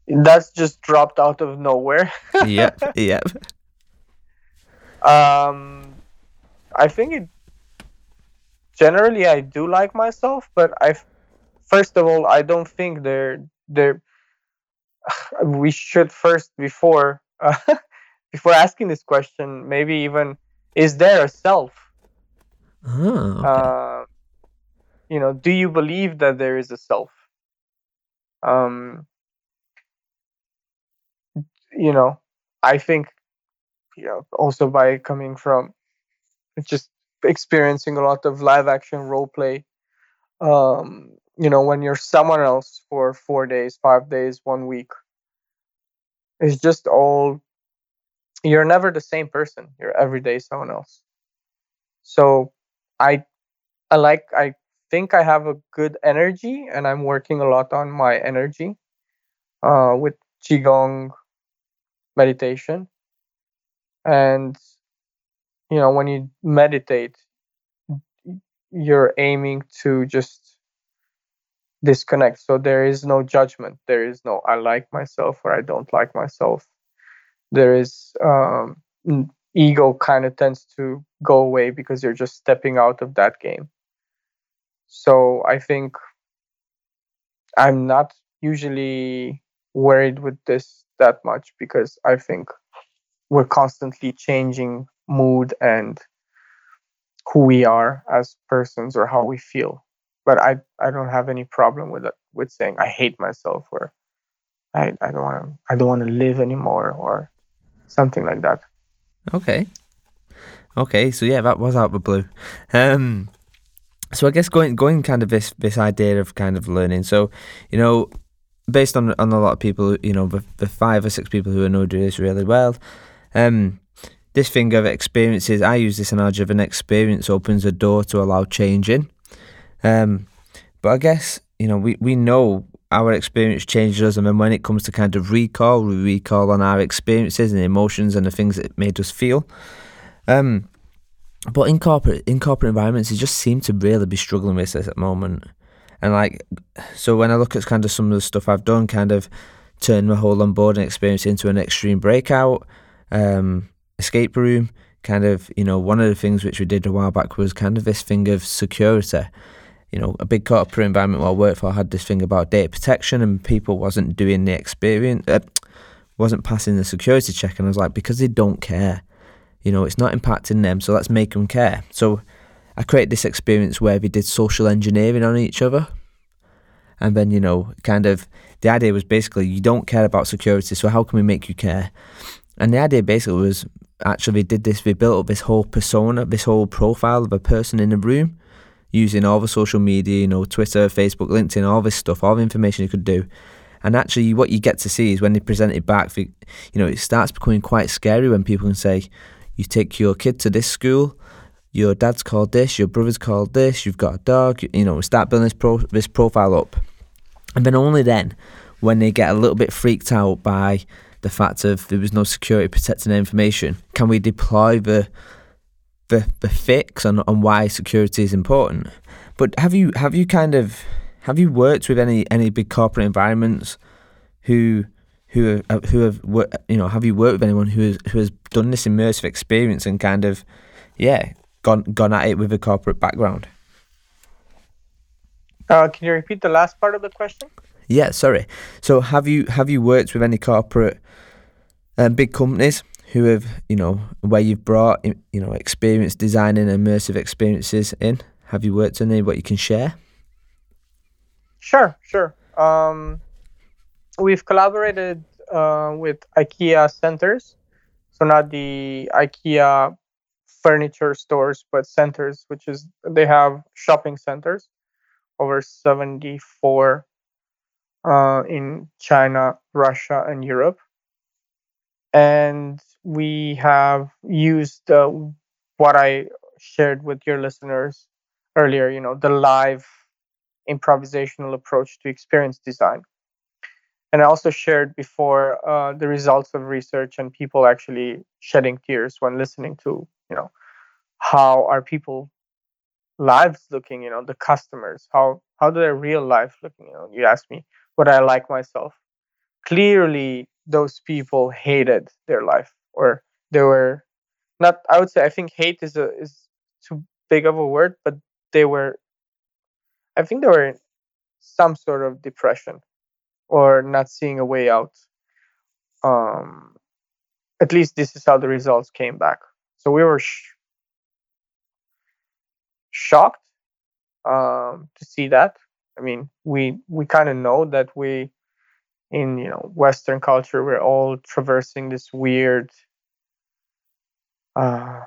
That's just dropped out of nowhere. *laughs* yep, yep. Um, I think it. Generally, I do like myself, but I, first of all, I don't think they're they're. *sighs* We should first before. Uh, *laughs* before asking this question, maybe even is there a self? Oh, okay. uh, you know, do you believe that there is a self? Um, you know, I think, you know, also by coming from just experiencing a lot of live action role play, um, you know, when you're someone else for four days, five days, one week, it's just all you're never the same person. You're every day someone else. So i i like i think i have a good energy and i'm working a lot on my energy uh, with qigong meditation. And you know when you meditate you're aiming to just disconnect. So there is no judgment. There is no i like myself or i don't like myself there is um, ego kind of tends to go away because you're just stepping out of that game. So I think I'm not usually worried with this that much because I think we're constantly changing mood and who we are as persons or how we feel. But I I don't have any problem with it with saying I hate myself or I, I don't want to I don't want to live anymore or something like that. Okay. Okay, so yeah, that was out of the blue. Um, so I guess going going kind of this this idea of kind of learning. So, you know, based on on a lot of people, you know, the, the five or six people who I know do this really well. Um, this thing of experiences, I use this analogy of an experience opens a door to allow change in. Um, but I guess you know we we know our experience changes us, and then when it comes to kind of recall, we recall on our experiences and emotions and the things that made us feel. Um, but in corporate in corporate environments, they just seem to really be struggling with this at the moment. And like, so when I look at kind of some of the stuff I've done, kind of turn my whole onboarding experience into an extreme breakout, um, escape room. Kind of, you know, one of the things which we did a while back was kind of this thing of security. You know, a big corporate environment where I worked for had this thing about data protection, and people wasn't doing the experience, uh, wasn't passing the security check, and I was like, because they don't care. You know, it's not impacting them, so let's make them care. So I created this experience where we did social engineering on each other. And then, you know, kind of the idea was basically you don't care about security, so how can we make you care? And the idea basically was actually we did this, we built up this whole persona, this whole profile of a person in a room using all the social media, you know, Twitter, Facebook, LinkedIn, all this stuff, all the information you could do. And actually, what you get to see is when they present it back, you know, it starts becoming quite scary when people can say, you take your kid to this school, your dad's called this, your brother's called this, you've got a dog, you know, start building this pro- this profile up, and then only then, when they get a little bit freaked out by the fact of there was no security protecting their information, can we deploy the the, the fix on, on why security is important? But have you have you kind of have you worked with any any big corporate environments who who have, who have you know have you worked with anyone who has who has done this immersive experience and kind of yeah gone gone at it with a corporate background. Uh, can you repeat the last part of the question? Yeah, sorry. So have you have you worked with any corporate um, big companies who have you know where you've brought you know experience designing immersive experiences in? Have you worked on any what you can share? Sure, sure. Um, we've collaborated uh, with IKEA centers, so not the IKEA furniture stores, but centers, which is they have shopping centers, over 74 uh, in China, Russia, and Europe. And we have used uh, what I shared with your listeners earlier, you know, the live improvisational approach to experience design. And I also shared before uh, the results of research and people actually shedding tears when listening to you know how are people lives looking you know the customers how how do their real life looking you know you ask me what i like myself clearly those people hated their life or they were not i would say i think hate is a is too big of a word but they were i think they were in some sort of depression or not seeing a way out um at least this is how the results came back so we were sh- shocked um, to see that. I mean, we we kind of know that we in you know Western culture we're all traversing this weird, uh,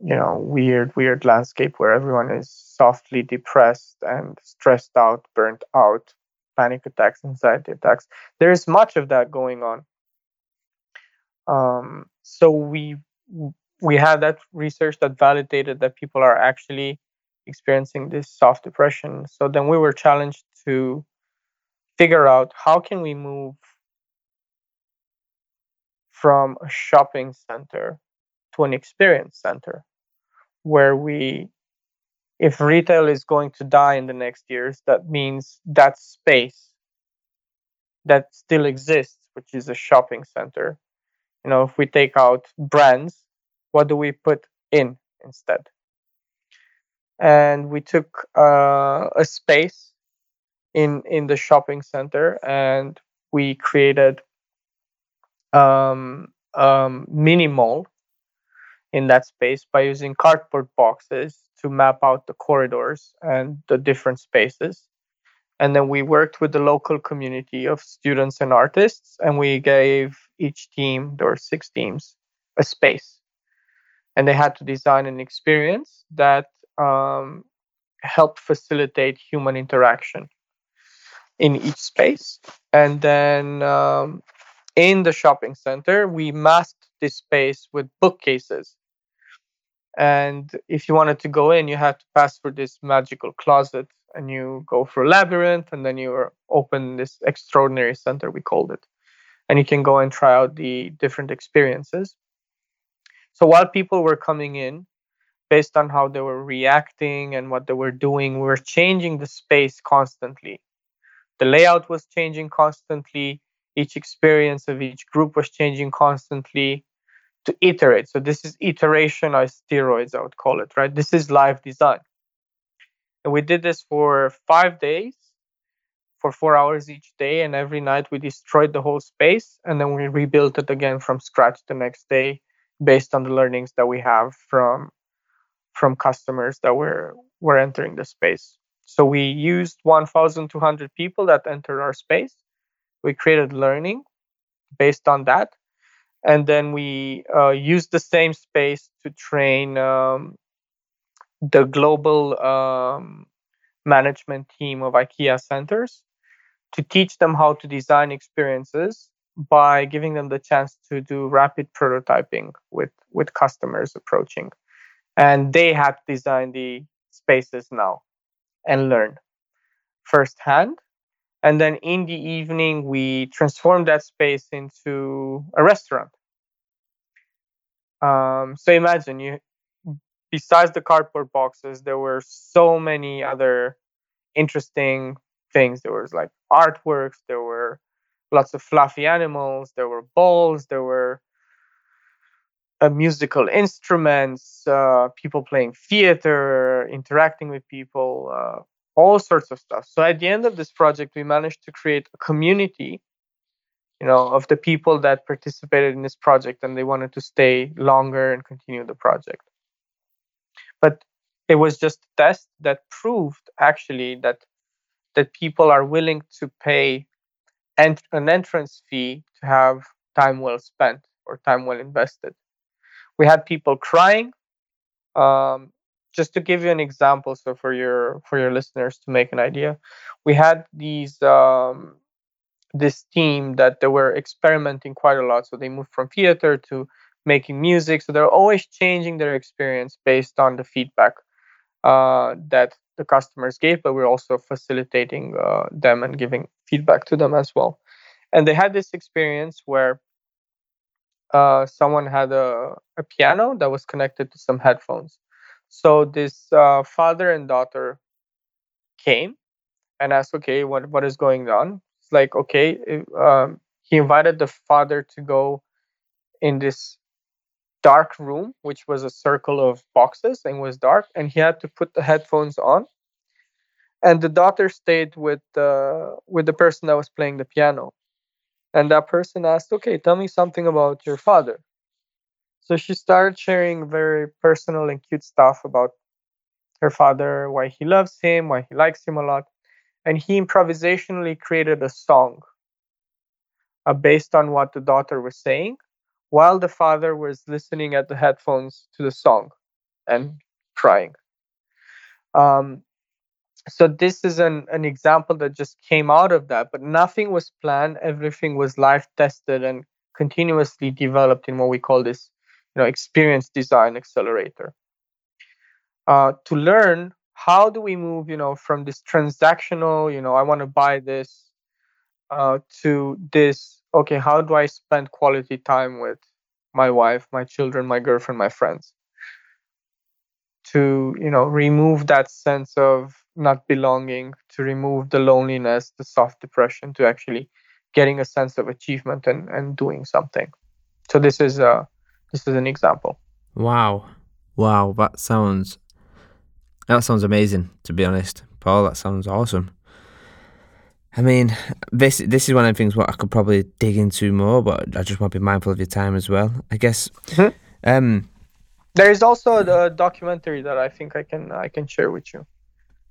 you know, weird weird landscape where everyone is softly depressed and stressed out, burnt out, panic attacks, anxiety attacks. There is much of that going on. Um, so we we had that research that validated that people are actually experiencing this soft depression. So then we were challenged to figure out how can we move from a shopping center to an experience center where we if retail is going to die in the next years that means that space that still exists which is a shopping center you know if we take out brands what do we put in instead? And we took uh, a space in in the shopping center and we created um, um, mini mall in that space by using cardboard boxes to map out the corridors and the different spaces. And then we worked with the local community of students and artists and we gave each team there were six teams a space. And they had to design an experience that um, help facilitate human interaction in each space. And then um, in the shopping center, we masked this space with bookcases. And if you wanted to go in, you had to pass through this magical closet and you go through a labyrinth and then you open this extraordinary center, we called it. And you can go and try out the different experiences. So while people were coming in, based on how they were reacting and what they were doing, we were changing the space constantly. The layout was changing constantly. Each experience of each group was changing constantly to iterate. So this is iteration on steroids, I would call it, right? This is live design. And we did this for five days, for four hours each day. And every night we destroyed the whole space and then we rebuilt it again from scratch the next day based on the learnings that we have from from customers that were were entering the space. So we used 1,200 people that entered our space. We created learning based on that, and then we uh, used the same space to train um, the global um, management team of IKEA centers to teach them how to design experiences by giving them the chance to do rapid prototyping with with customers approaching. And they had designed the spaces now and learn firsthand and then in the evening we transformed that space into a restaurant um, so imagine you besides the cardboard boxes there were so many other interesting things there was like artworks there were lots of fluffy animals. There were balls. There were uh, musical instruments. Uh, people playing theater, interacting with people, uh, all sorts of stuff. So at the end of this project, we managed to create a community, you know, of the people that participated in this project, and they wanted to stay longer and continue the project. But it was just a test that proved actually that that people are willing to pay ent- an entrance fee to have time well spent or time well invested. We had people crying. Um, just to give you an example, so for your for your listeners to make an idea, we had these um, this team that they were experimenting quite a lot. So they moved from theater to making music. So they're always changing their experience based on the feedback uh, that the customers gave, but we're also facilitating uh, them and giving feedback to them as well. And they had this experience where uh, someone had a, a, piano that was connected to some headphones. So this uh, father and daughter came and asked, "Okay, what what is going on?" It's like, okay, um, he invited the father to go in this dark room, which was a circle of boxes and was dark, and he had to put the headphones on. And the daughter stayed with the with the person that was playing the piano, and that person asked, "Okay, tell me something about your father." So she started sharing very personal and cute stuff about her father, why he loves him, why he likes him a lot, and he improvisationally created a song uh, based on what the daughter was saying while the father was listening at the headphones to the song and crying. Um, so this is an, an example that just came out of that, but nothing was planned. Everything was live tested and continuously developed in what we call this, you know, experience design accelerator. Uh, to learn how do we move, you know, from this transactional, you know, I want to buy this, uh, to this okay, how do I spend quality time with my wife, my children, my girlfriend, my friends? To, you know, remove that sense of not belonging, to remove the loneliness, the soft depression, to actually getting a sense of achievement and, and doing something. So this is a this is an example. Wow. Wow, that sounds that sounds amazing, to be honest. Paul, that sounds awesome. I mean, this this is one of the things what I could probably dig into more, but I just want to be mindful of your time as well. I guess. Mm-hmm. Um, there is also a documentary that I think I can I can share with you.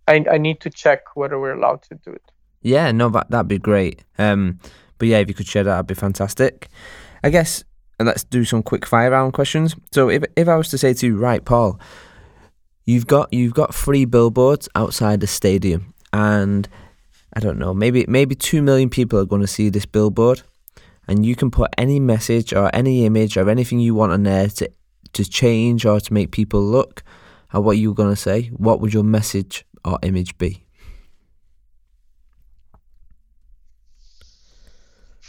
I I need to check whether we're allowed to do it. Yeah, no, that that'd be great. Um, but yeah, if you could share that, that'd be fantastic. I guess, let's do some quick fire round questions. So if if I was to say to you, right, Paul, you've got you've got three billboards outside the stadium, and I don't know, maybe maybe 2 million people are going to see this billboard and you can put any message or any image or anything you want on there to to change or to make people look at what you're going to say, what would your message or image be?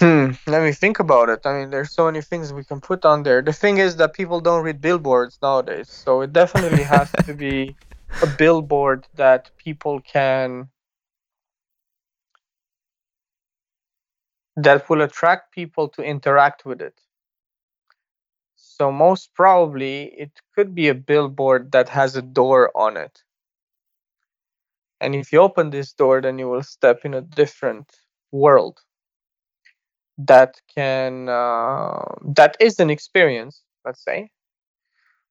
Hmm, let me think about it. I mean, there's so many things we can put on there. The thing is that people don't read billboards nowadays, so it definitely has to be a billboard that people can that will attract people to interact with it. So most probably it could be a billboard that has a door on it. And if you open this door, then you will step in a different world that can uh, that is an experience let's say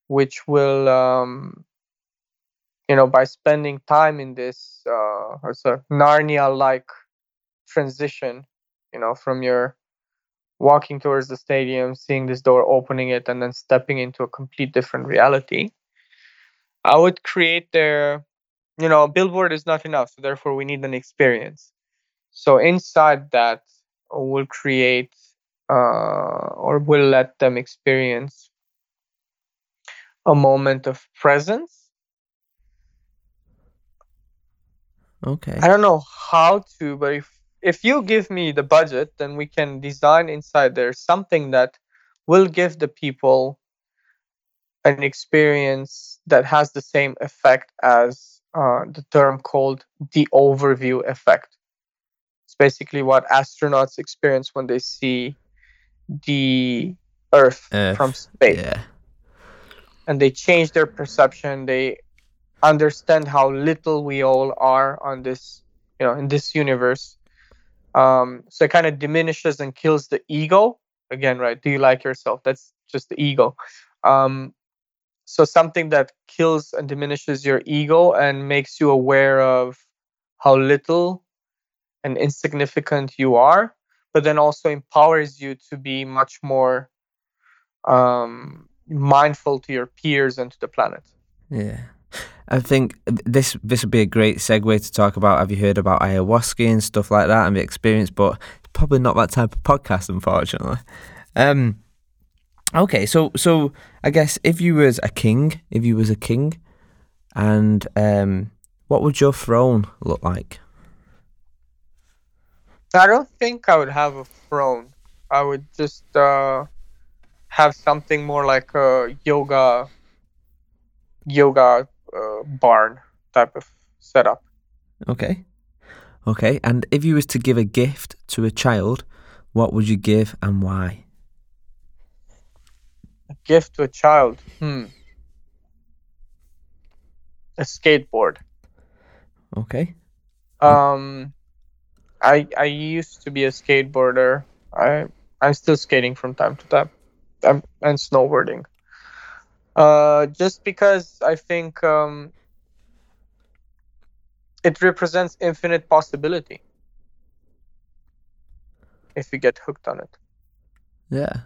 which will um, you know by spending time in this uh, it's a narnia like transition you know from your walking towards the stadium seeing this door opening it and then stepping into a complete different reality i would create there you know a billboard is not enough so therefore we need an experience so inside that we'll create uh, or will let them experience a moment of presence. Okay. I don't know how to, but if if you give me the budget, then we can design inside there something that will give the people an experience that has the same effect as uh, the term called the overview effect. It's basically what astronauts experience when they see the Earth, Earth. from space. Yeah. And they change their perception. They understand how little we all are on this, you know, in this universe. Um, so it kind of diminishes and kills the ego. Again, right? Do you like yourself? That's just the ego. Um, so something that kills and diminishes your ego and makes you aware of how little and insignificant you are, but then also empowers you to be much more um, mindful to your peers and to the planet. Yeah. I think this this would be a great segue to talk about. Have you heard about ayahuasca and stuff like that and the experience? But it's probably not that type of podcast, unfortunately. Um, okay, so so I guess if you was a king, if you was a king, and um, what would your throne look like? I don't think I would have a throne. I would just uh, have something more like a yoga yoga uh, barn type of setup. Okay. Okay. And if you was to give a gift to a child, what would you give and why? Gift to a child. Hmm. A skateboard. Okay. Um I I used to be a skateboarder. I I'm still skating from time to time, I'm, and snowboarding. Uh, just because I think um, it represents infinite possibility if you get hooked on it. Yeah.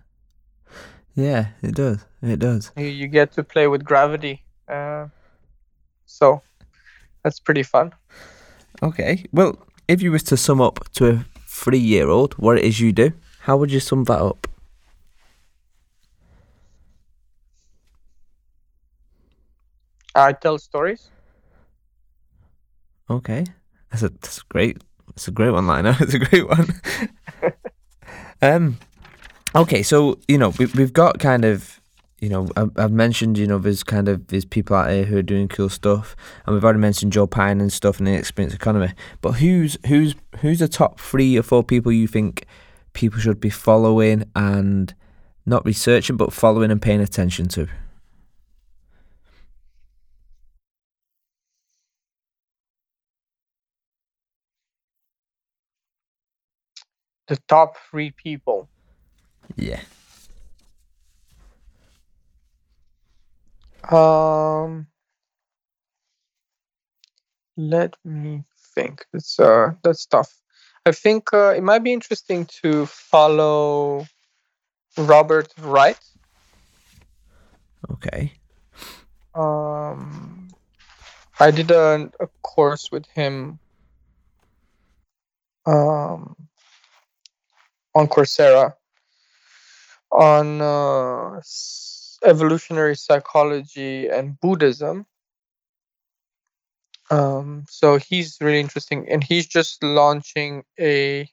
Yeah, it does. It does. You, get to play with gravity. Uh, so that's pretty fun. Okay. Well, if you was to sum up to a three year old what it is you do, how would you sum that up? I tell stories. Okay, that's a that's great. It's a great one liner. It's *laughs* a great one. *laughs* um, okay, so you know we we've got kind of you know, I've mentioned, you know, there's kind of there's people out here who are doing cool stuff, and we've already mentioned Joe Pine and stuff in the experience economy. But who's who's who's the top three or four people you think people should be following and not researching, but following and paying attention to? The top three people. Yeah. Um, let me think. It's uh, that's tough. I think uh, it might be interesting to follow Robert Wright. Okay. Um, I did a, a course with him um, on Coursera on uh, evolutionary psychology and Buddhism. Um, so he's really interesting, and he's just launching a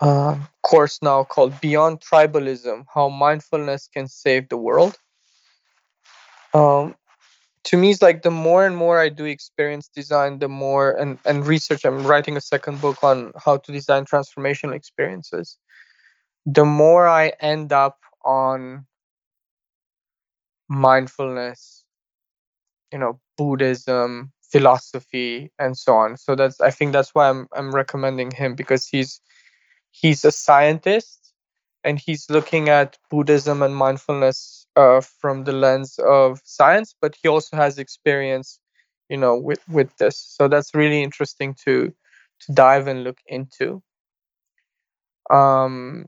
uh, course now called Beyond Tribalism How Mindfulness Can Save the World. Um, to me, it's like the more and more I do experience design, the more and, and research. I'm writing a second book on how to design transformational experiences. The more I end up on mindfulness, you know, Buddhism, philosophy, and so on. So that's I think that's why I'm I'm recommending him because he's he's a scientist and he's looking at Buddhism and mindfulness uh, from the lens of science, but he also has experience, you know, with with this. So that's really interesting to to dive and look into. Um,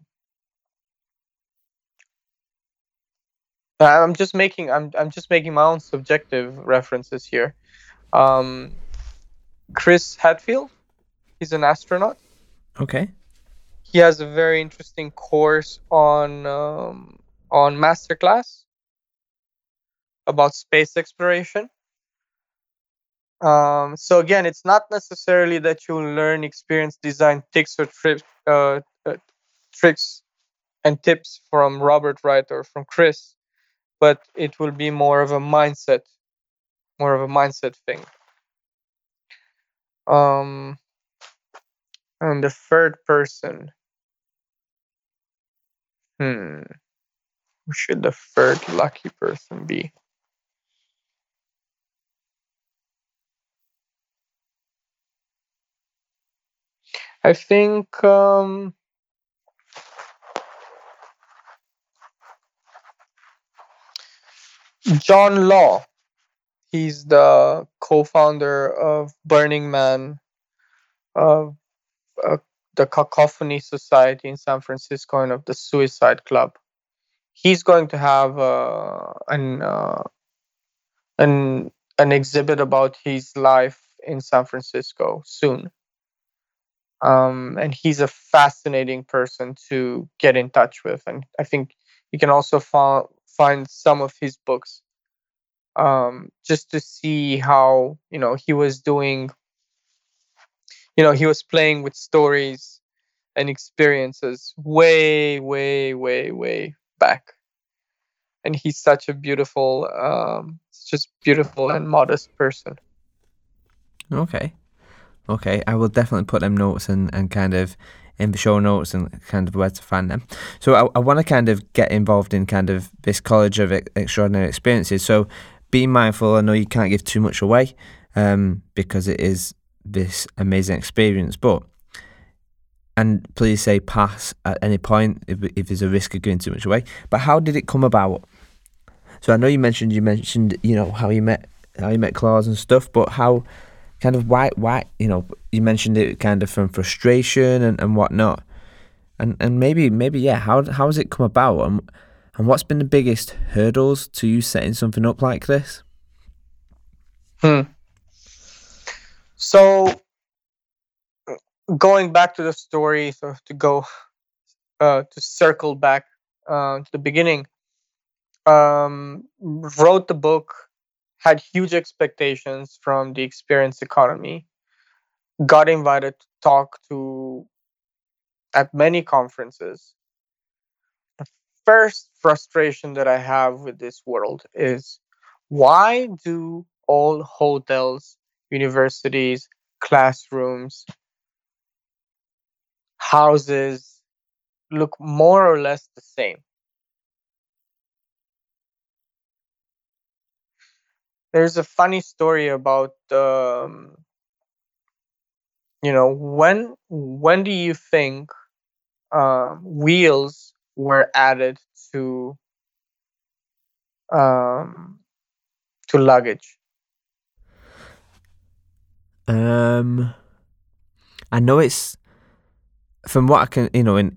I'm just making I'm I'm just making my own subjective references here. Um, Chris Hadfield, he's an astronaut. Okay he has a very interesting course on um, on masterclass about space exploration. Um, so again, it's not necessarily that you learn experience design tricks or tri- uh, uh, tricks and tips from Robert Wright or from Chris, but it will be more of a mindset, more of a mindset thing. Um, and the third person, Hmm. Who should the third lucky person be? I think um, John Law. He's the co-founder of Burning Man, of a the Cacophony Society in San Francisco and of the Suicide Club. He's going to have uh, an uh, an an exhibit about his life in San Francisco soon. Um, and he's a fascinating person to get in touch with, and I think you can also find find some of his books um, just to see how you know he was doing you know he was playing with stories and experiences way way way way back. And he's such a beautiful um just beautiful and modest person. Okay. Okay i will definitely put them notes and and kind of in the show notes and kind of where to find them. So I, I want to kind of get involved in kind of this college of extraordinary experiences. So be mindful, I know you can't give too much away um, because it is this amazing experience. But and please say pass at any point if, if there's a risk of giving too much away. But how did it come about? So I know you mentioned you mentioned you know how you met how you met Claus and stuff, but how kind of why why you know you mentioned it kind of from frustration and, and whatnot, and and maybe maybe yeah how how has it come about and and what's been the biggest hurdles to you setting something up like this? Hmm. So going back to the story, so to go uh, to circle back uh, to the beginning, um, wrote the book, had huge expectations from the experience economy, got invited to talk to at many conferences. The first frustration that I have with this world is why do all hotels universities, classrooms, houses look more or less the same. There's a funny story about um, you know when when do you think uh, wheels were added to um, to luggage? Um, I know it's from what I can, you know, in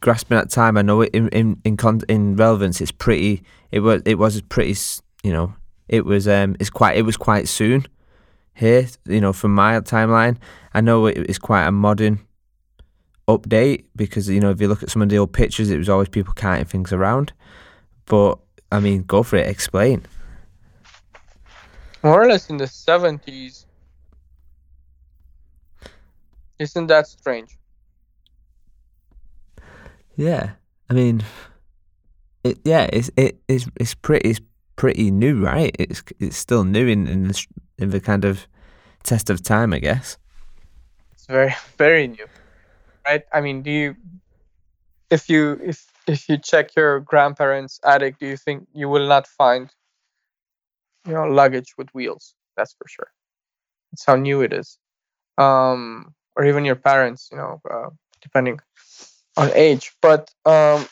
grasping at time, I know it in in in, con- in relevance, it's pretty. It was it was pretty, you know, it was um, it's quite it was quite soon here, you know, from my timeline. I know it is quite a modern update because you know if you look at some of the old pictures, it was always people carting things around. But I mean, go for it. Explain. More or less in the seventies, isn't that strange? Yeah, I mean, it, yeah, it's it, it's it's pretty it's pretty new, right? It's it's still new in in the, in the kind of test of time, I guess. It's very *laughs* very new, right? I mean, do you if you if if you check your grandparents' attic, do you think you will not find you know luggage with wheels? That's for sure. That's how new it is. Um, or even your parents, you know, uh, depending on age. But um,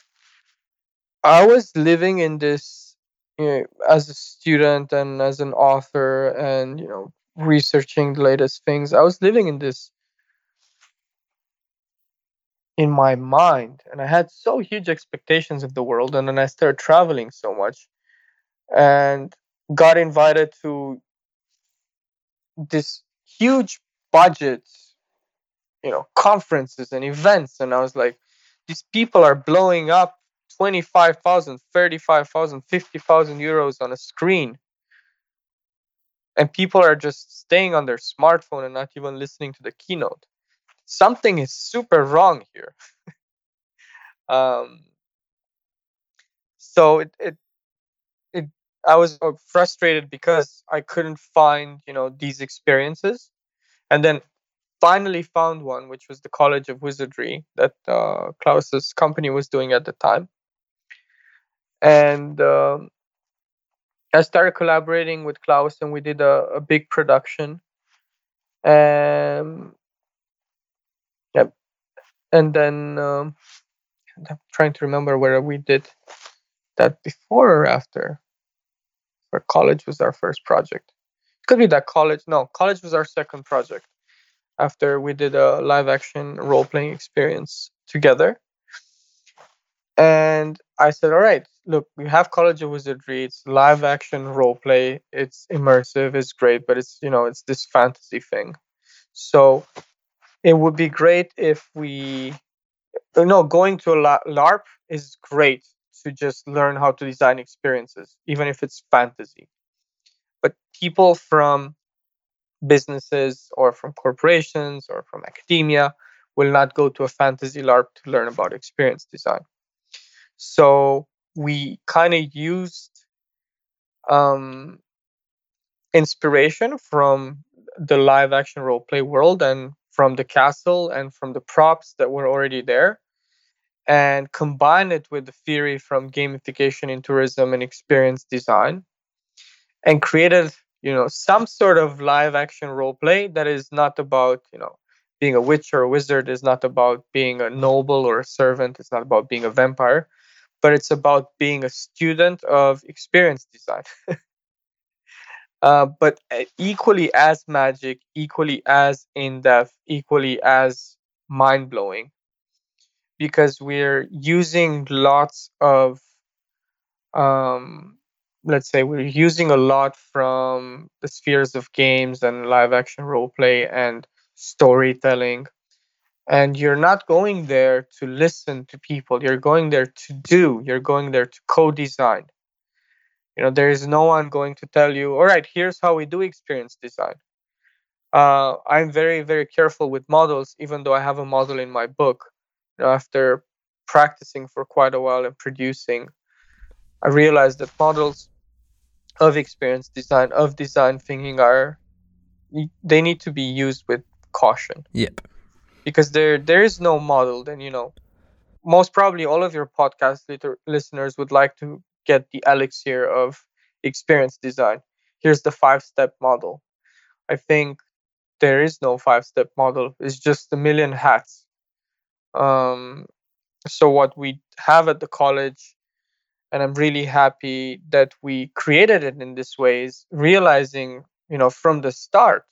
I was living in this you know, as a student and as an author, and you know, researching the latest things. I was living in this in my mind, and I had so huge expectations of the world, and then I started traveling so much, and got invited to this huge budget you know conferences and events and i was like these people are blowing up 25,000 35,000 50,000 euros on a screen. And people are just staying on their smartphone and not even listening to the keynote. Something is super wrong here. *laughs* Um, so it, it it i was uh, frustrated because i couldn't find you know these experiences. And then finally found one, which was the College of Wizardry that uh, Claus's company was doing at the time. And um, I started collaborating with Claus, and we did a, a big production. Um, yep. And then um, I'm trying to remember where we did that before or after. Where college was our first project. It could be that college. No, college was our second project after we did a live action role playing experience together. And I said, all right, look, we have College of Wizardry. It's live action role play. It's immersive. It's great, but it's, you know, it's this fantasy thing. So it would be great if we, uh, you know, going to a LARP is great to just learn how to design experiences, even if it's fantasy. But people from businesses or from corporations or from academia will not go to a fantasy LARP to learn about experience design. So we kind of used um, inspiration from the live action role play world and from the castle and from the props that were already there and combine it with the theory from gamification in tourism and experience design and created you know some sort of live action role play that is not about you know being a witch or a wizard is not about being a noble or a servant it's not about being a vampire but it's about being a student of experience design. *laughs* Uh, but uh, equally as magic equally as in-depth equally as mind-blowing because we're using lots of um, let's say we're using a lot from the spheres of games and live action role play and storytelling and you're not going there to listen to people you're going there to do you're going there to co-design you know there is no one going to tell you all right here's how we do experience design uh, i'm very very careful with models even though i have a model in my book you know, after practicing for quite a while and producing I realized that models of experience design of design thinking are they need to be used with caution. Yep. Because there there is no model. Then you know, most probably all of your podcast liter- listeners would like to get the elixir of experience design. Here's the five step model. I think there is no five step model. It's just a million hats. Um, so what we have at the college and i'm really happy that we created it in this way is realizing you know from the start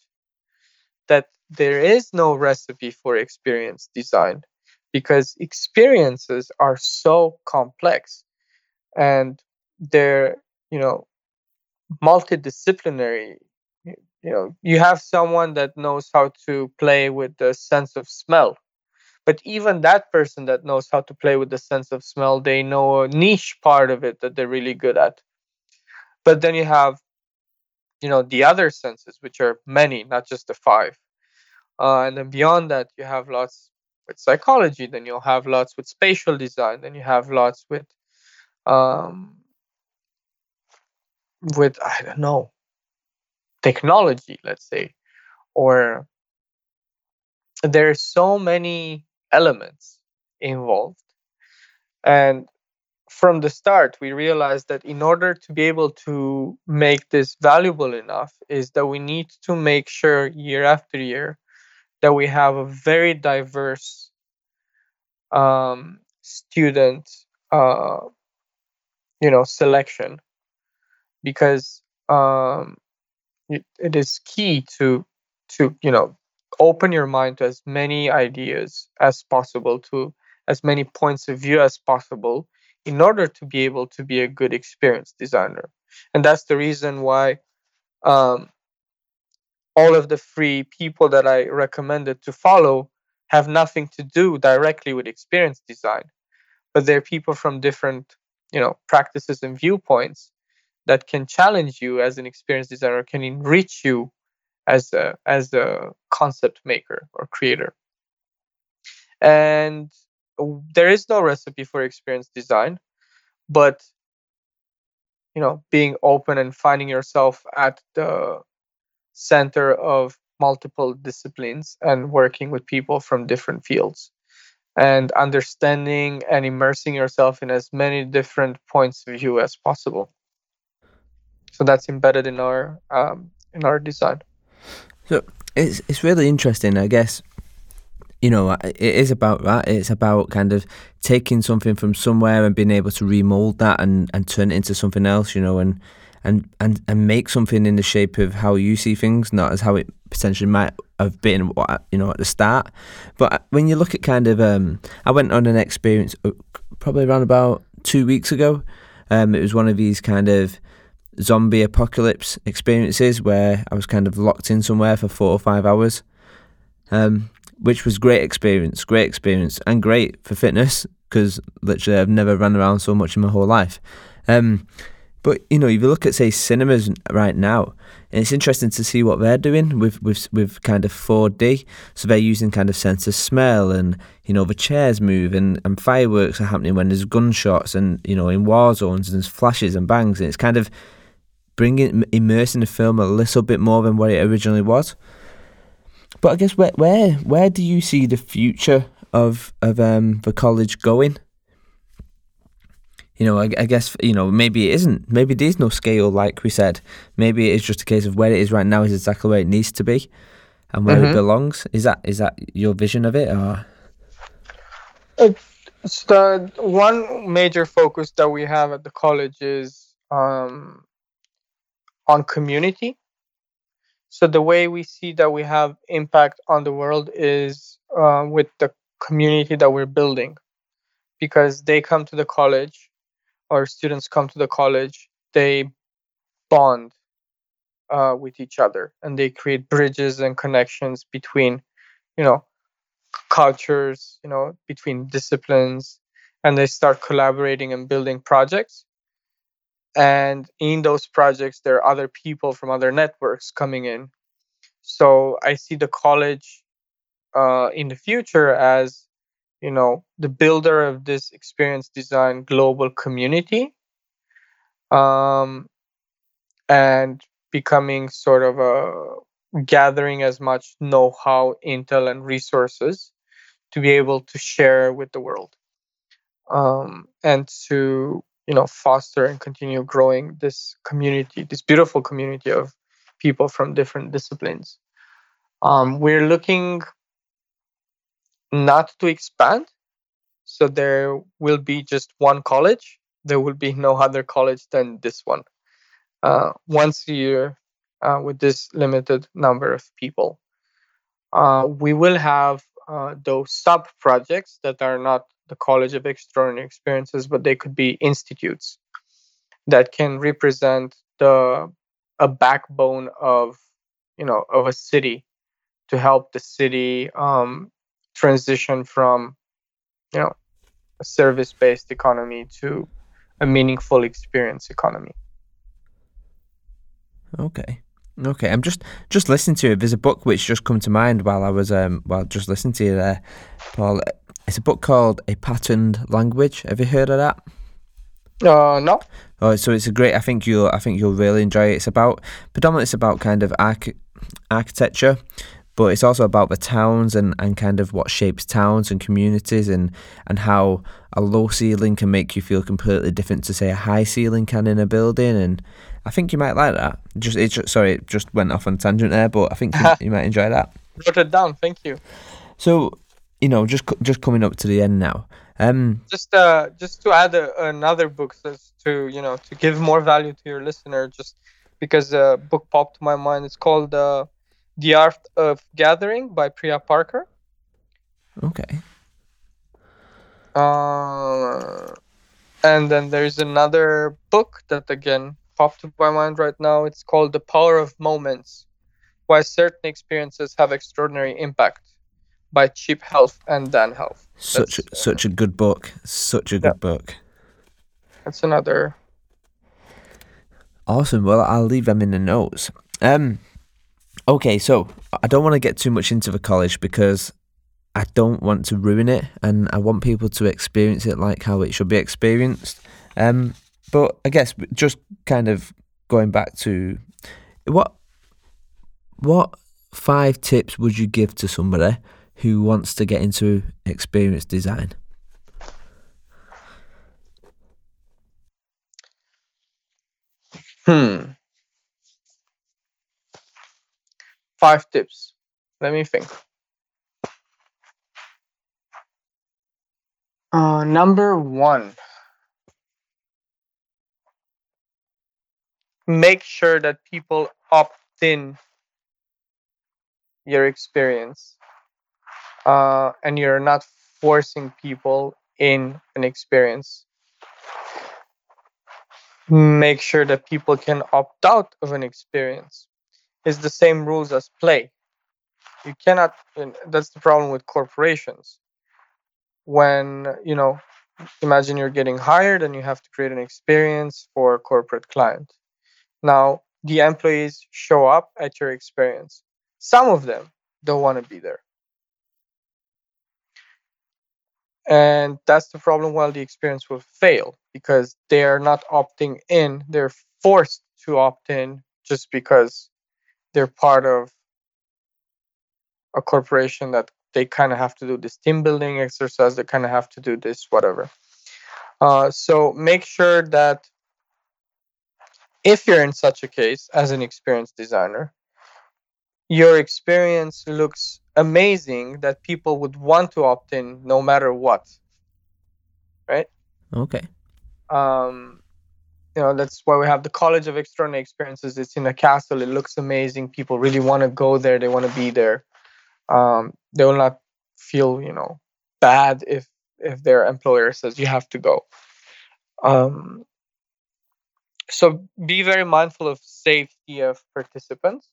that there is no recipe for experience design because experiences are so complex and they're you know multidisciplinary. You know you have someone that knows how to play with the sense of smell but even that person that knows how to play with the sense of smell they know a niche part of it that they're really good at. But then you have you know the other senses which are many not just the five uh, and then beyond that you have lots with psychology then you'll have lots with spatial design then you have lots with um with i don't know technology let's say. Or there are so many elements involved. And from the start we realized that in order to be able to make this valuable enough is that we need to make sure year after year that we have a very diverse um, student uh, you know selection. Because um, it, it is key to to you know open your mind to as many ideas as possible to as many points of view as possible in order to be able to be a good experience designer. And that's the reason why um, all of the free people that i recommended to follow have nothing to do directly with experience design but they're people from different you know practices and viewpoints that can challenge you as an experienced designer can enrich you as a as a concept maker or creator. And there is no recipe for experience design but you know being open and finding yourself at the center of multiple disciplines and working with people from different fields and understanding and immersing yourself in as many different points of view as possible. So that's embedded in our um, in our design. So it's it's really interesting i guess you know it is about that. It's about kind of taking something from somewhere and being able to remold that and and turn it into something else you know and and and and make something in the shape of how you see things not as how it potentially might have been you know at the start. But when you look at kind of um i went on an experience uh, probably around about two weeks ago. Um it was one of these kind of zombie apocalypse experiences where I was kind of locked in somewhere for four or five hours, um, which was great experience, great experience, and great for fitness because literally I've never run around so much in my whole life. Um, but you know, if you look at say cinemas right now, and it's interesting to see what they're doing with with with kind of 4D. So they're using kind of sense of smell, and you know the chairs move, and, and fireworks are happening when there's gunshots, and you know in war zones there's flashes and bangs, and it's kind of bringing immersing the film a little bit more than what it originally was. But I guess where where where do you see the future of of um the college going? You know, I, I guess you know maybe it isn't. Maybe there's no scale, like we said. Maybe it's just a case of where it is right now is exactly where it needs to be, and where mm-hmm. it belongs. Is that is that your vision of it, or? It's the one major focus that we have at the college is um, on community. So the way we see that we have impact on the world is uh, with the community that we're building, because they come to the college, or students come to the college, they bond uh, with each other, and they create bridges and connections between, you know, cultures, you know, between disciplines, and they start collaborating and building projects. And in those projects there are other people from other networks coming in. So i see the college uh, in the future as you know the builder of this experience design global community um, and becoming sort of a gathering as much know-how intel and resources to be able to share with the world um, and to you know foster and continue growing this community this beautiful community of people from different disciplines. Um, we're looking not to expand. So there will be just one college. There will be no other college than this one. Uh, once a year uh, with this limited number of people. Uh, we will have uh, those sub projects that are not the College of Extraordinary Experiences, but they could be institutes that can represent the a backbone of you know of a city to help the city um, transition from you know a service-based economy to a meaningful experience economy. Okay. Okay, I'm just just listening to it. There's a book which just come to mind while I was um while just listening to you there, Paul. It's a book called A Patterned Language. Have you heard of that? Uh, no. Oh, so it's a great. I think you'll. I think you'll really enjoy it. It's about predominantly. It's about kind of arch, architecture, but it's also about the towns and, and kind of what shapes towns and communities and and how a low ceiling can make you feel completely different to say a high ceiling can in a building. And I think you might like that. Just it. Just, sorry, it just went off on a tangent there, but I think you, *laughs* you might enjoy that. Wrote it down. Thank you. So you know, just just coming up to the end now. Um, just uh, just to add a, another book to you know to give more value to your listener, just because a book popped to my mind. It's called uh, "The Art of Gathering" by Priya Parker. Okay. Uh, and then there's another book that again popped to my mind right now. It's called "The Power of Moments: Why Certain Experiences Have Extraordinary Impact." by Chip Heath and Dan Heath. Such a, such a good book. Such a good yeah. book. That's another. Awesome. Well, I'll leave them in the notes. Um, okay, so I don't want to get too much into the college because I don't want to ruin it, and I want people to experience it like how it should be experienced. Um, but I guess just kind of going back to what what five tips would you give to somebody who wants to get into experience design? Hmm. Five tips. Let me think. Uh, number one. Make sure that people opt in your experience uh, and you're not forcing people in an experience. Make sure that people can opt out of an experience. It's the same rules as play. You cannot, that's the problem with corporations. When, you know, imagine you're getting hired and you have to create an experience for a corporate client. Now, the employees show up at your experience. Some of them don't want to be there. and that's the problem while the experience will fail because they are not opting in they're forced to opt in just because they're part of a corporation that they kind of have to do this team building exercise they kind of have to do this whatever. Uh, so make sure that if you're in such a case as an experienced designer your experience looks amazing that people would want to opt in no matter what. Right? Okay. Um you know that's why we have the college of extraordinary experiences. It's in a castle. It looks amazing. People really want to go there. They want to be there. Um they will not feel you know bad if if their employer says you have to go. Um so be very mindful of safety of participants.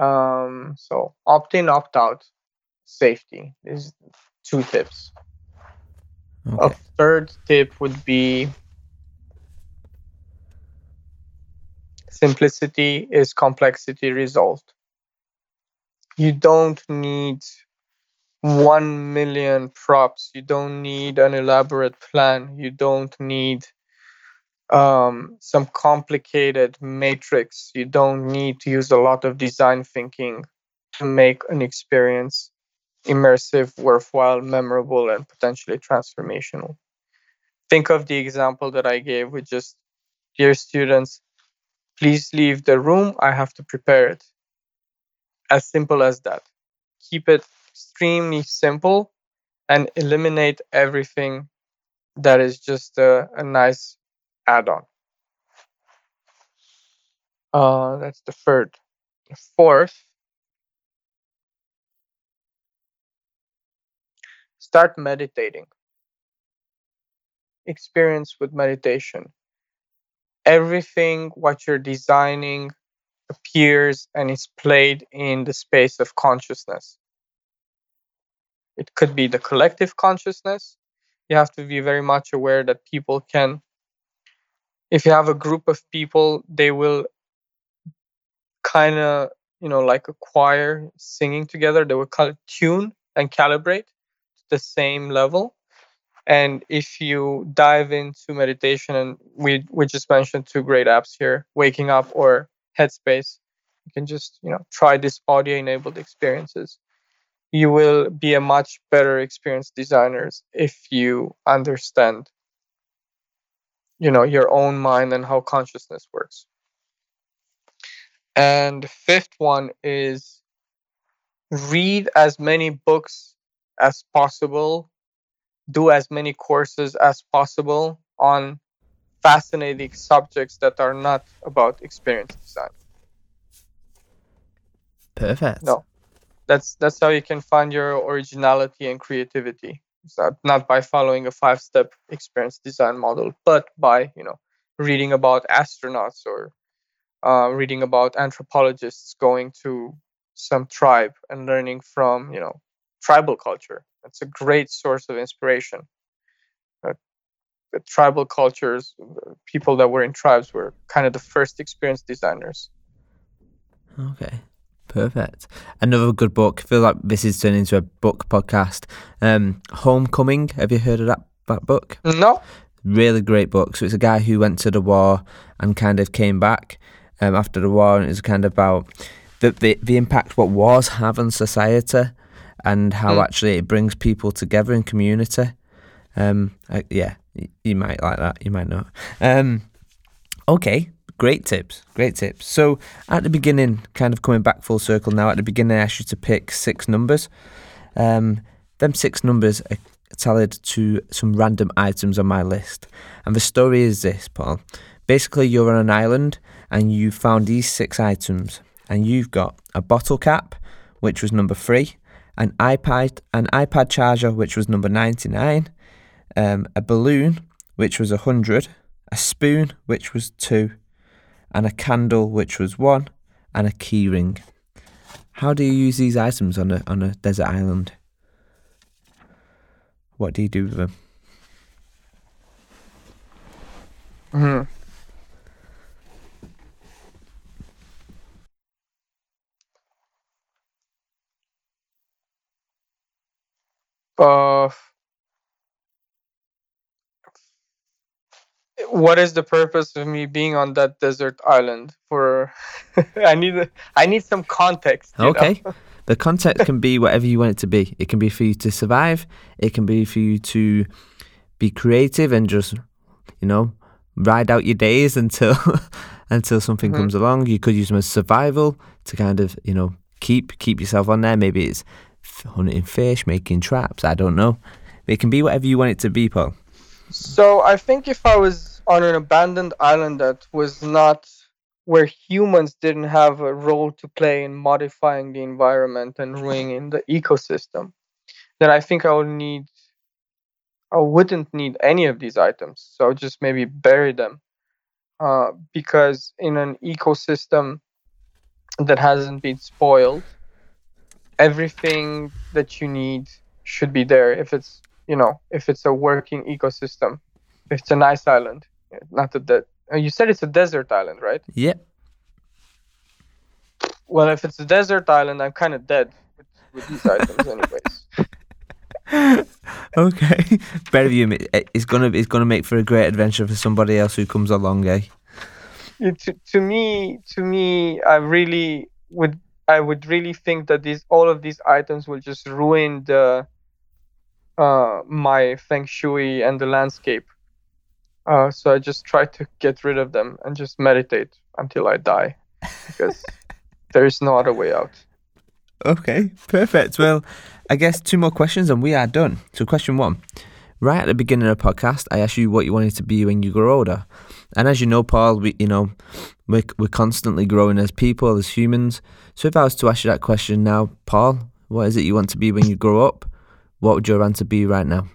Um, so opt in, opt out, safety. These two tips. Okay. A third tip would be simplicity is complexity resolved. You don't need 1 million props. You don't need an elaborate plan. You don't need um, some complicated matrix. You don't need to use a lot of design thinking to make an experience immersive, worthwhile, memorable, and potentially transformational. Think of the example that I gave with just, dear students, please leave the room. I have to prepare it. As simple as that. Keep it extremely simple and eliminate everything that is just a, a nice add-on. Uh, that's the third. Fourth, start meditating. Experience with meditation. Everything what you're designing appears and is played in the space of consciousness. It could be the collective consciousness. You have to be very much aware that people can if you have a group of people they will kind of you know like a choir singing together. They will call it tune and calibrate to the same level. And if you dive into meditation, and we we just mentioned two great apps here, Waking Up or Headspace, you can just you know try this audio enabled experiences. You will be a much better experienced designers if you understand you know your own mind and how consciousness works. And fifth one is read as many books as possible do as many courses as possible on fascinating subjects that are not about experience design Perfect. No, that's that's how you can find your originality and creativity. It's not, not by following a five-step experience design model, but by you know reading about astronauts or uh, reading about anthropologists going to some tribe and learning from you know tribal culture. That's a great source of inspiration. Uh, the tribal cultures, people that were in tribes, were kind of the first experience designers. Okay. Perfect. Another good book. I feel like this is turning into a book podcast. Um, Homecoming. Have you heard of that that book? No. Really great book. So it's a guy who went to the war and kind of came back um, after the war, and it's kind of about the, the the impact what wars have on society and how mm. actually it brings people together in community. Um, I, yeah, you might like that. You might not. Um, okay, Great tips, great tips. So at the beginning, kind of coming back full circle now, at the beginning I asked you to pick six numbers. Um, them six numbers are tallied to some random items on my list. And the story is this, Paul. Basically, you're on an island and you found these six items, and you've got a bottle cap, which was number three, an iPad, an iPad charger, which was number ninety-nine, um, a balloon, which was hundred, a spoon, which was two, and a candle, which was one, and a keyring. How do you use these items on a on a desert island? What do you do with them? Hmm. Uh, what is the purpose of me being on that desert island for *laughs* i need i need some context okay. *laughs* the context can be whatever you want it to be. It can be for you to survive. It can be for you to be creative and just you know ride out your days until *laughs* until something mm-hmm. comes along. You could use them as survival to kind of you know keep keep yourself on there. Maybe it's hunting fish making traps i don't know it can be whatever you want it to be paul so I think if I was on an abandoned island that was not where humans didn't have a role to play in modifying the environment and ruining the ecosystem, then I think I would need I wouldn't need any of these items. So just maybe bury them. Uh, because in an ecosystem that hasn't been spoiled, everything that you need should be there. If it's you know if it's a working ecosystem. If it's a nice island not that that uh, you said it's a desert island right? Yeah. Well if it's a desert island i'm kind of dead with, with these items anyways. *laughs* *laughs* Okay. Better you it's gonna it's gonna make for a great adventure for somebody else who comes along eh? It, to, to me to me i really would i would really think that these all of these items will just ruin the uh, my feng shui and the landscape. Uh, so I just try to get rid of them and just meditate until I die, because *laughs* there is no other way out. Okay, perfect. Well, I guess two more questions and we are done. So, question one. Right at the beginning of the podcast, I asked you what you wanted to be when you grow older. And as you know, Paul, we you know we're, we're constantly growing as people, as humans. So if I was to ask you that question now, Paul, what is it you want to be when you grow up? what would your answer be right now?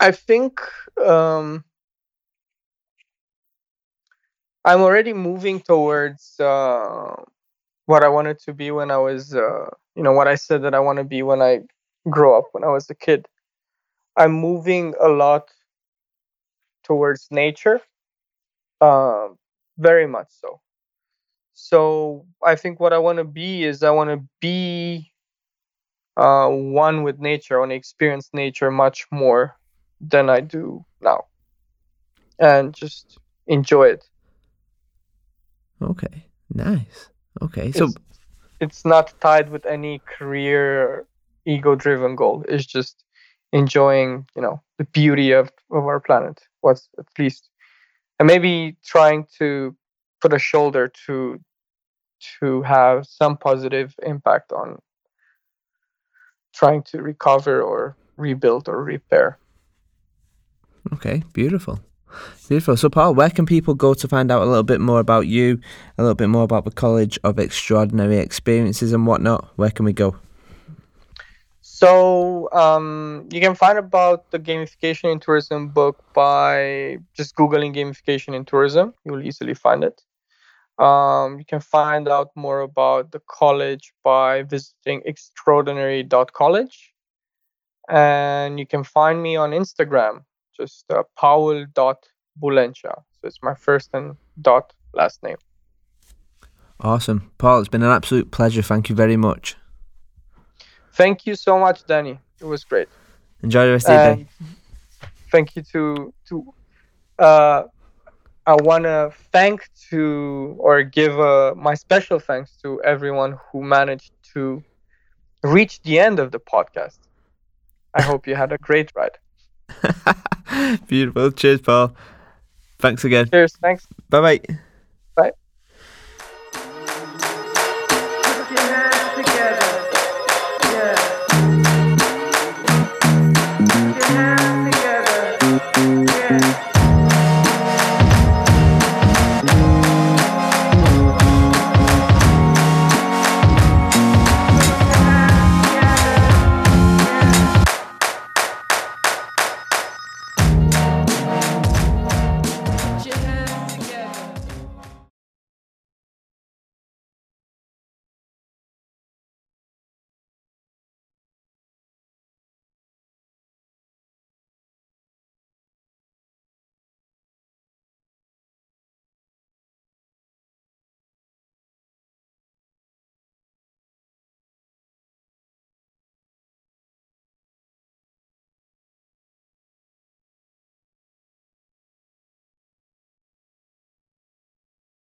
I think um, I'm already moving towards uh, what I wanted to be when I was, uh, you know, what I said that I want to be when I grow up, when I was a kid. I'm moving a lot towards nature, uh, very much so. so I think what I want to be is I want to be uh, one with nature. I want to experience nature much more than I do now, and just enjoy it. Okay, nice. Okay, so it's, it's not tied with any career ego-driven goal. It's just enjoying, you know, the beauty of of our planet. What's at least, and maybe trying to put a shoulder to to have some positive impact on trying to recover or rebuild or repair. Okay, beautiful. Beautiful. So, Paul, where can people go to find out a little bit more about you, a little bit more about the College of Extraordinary Experiences and whatnot? Where can we go? So, um, you can find about the gamification in tourism book by just Googling gamification in tourism. You will easily find it. Um, you can find out more about the college by visiting extraordinary.college. And you can find me on Instagram, just uh, paul.bulencea. So it's my first and dot last name. Awesome. Paul, it's been an absolute pleasure. Thank you very much. Thank you so much, Danny. It was great. Enjoy the rest of your day. Thank you to to uh, I want to thank to or give uh, my special thanks to everyone who managed to reach the end of the podcast. I hope you had a great ride. *laughs* Beautiful. Cheers, Paul. Thanks again. Cheers. Thanks. Bye bye. Bye.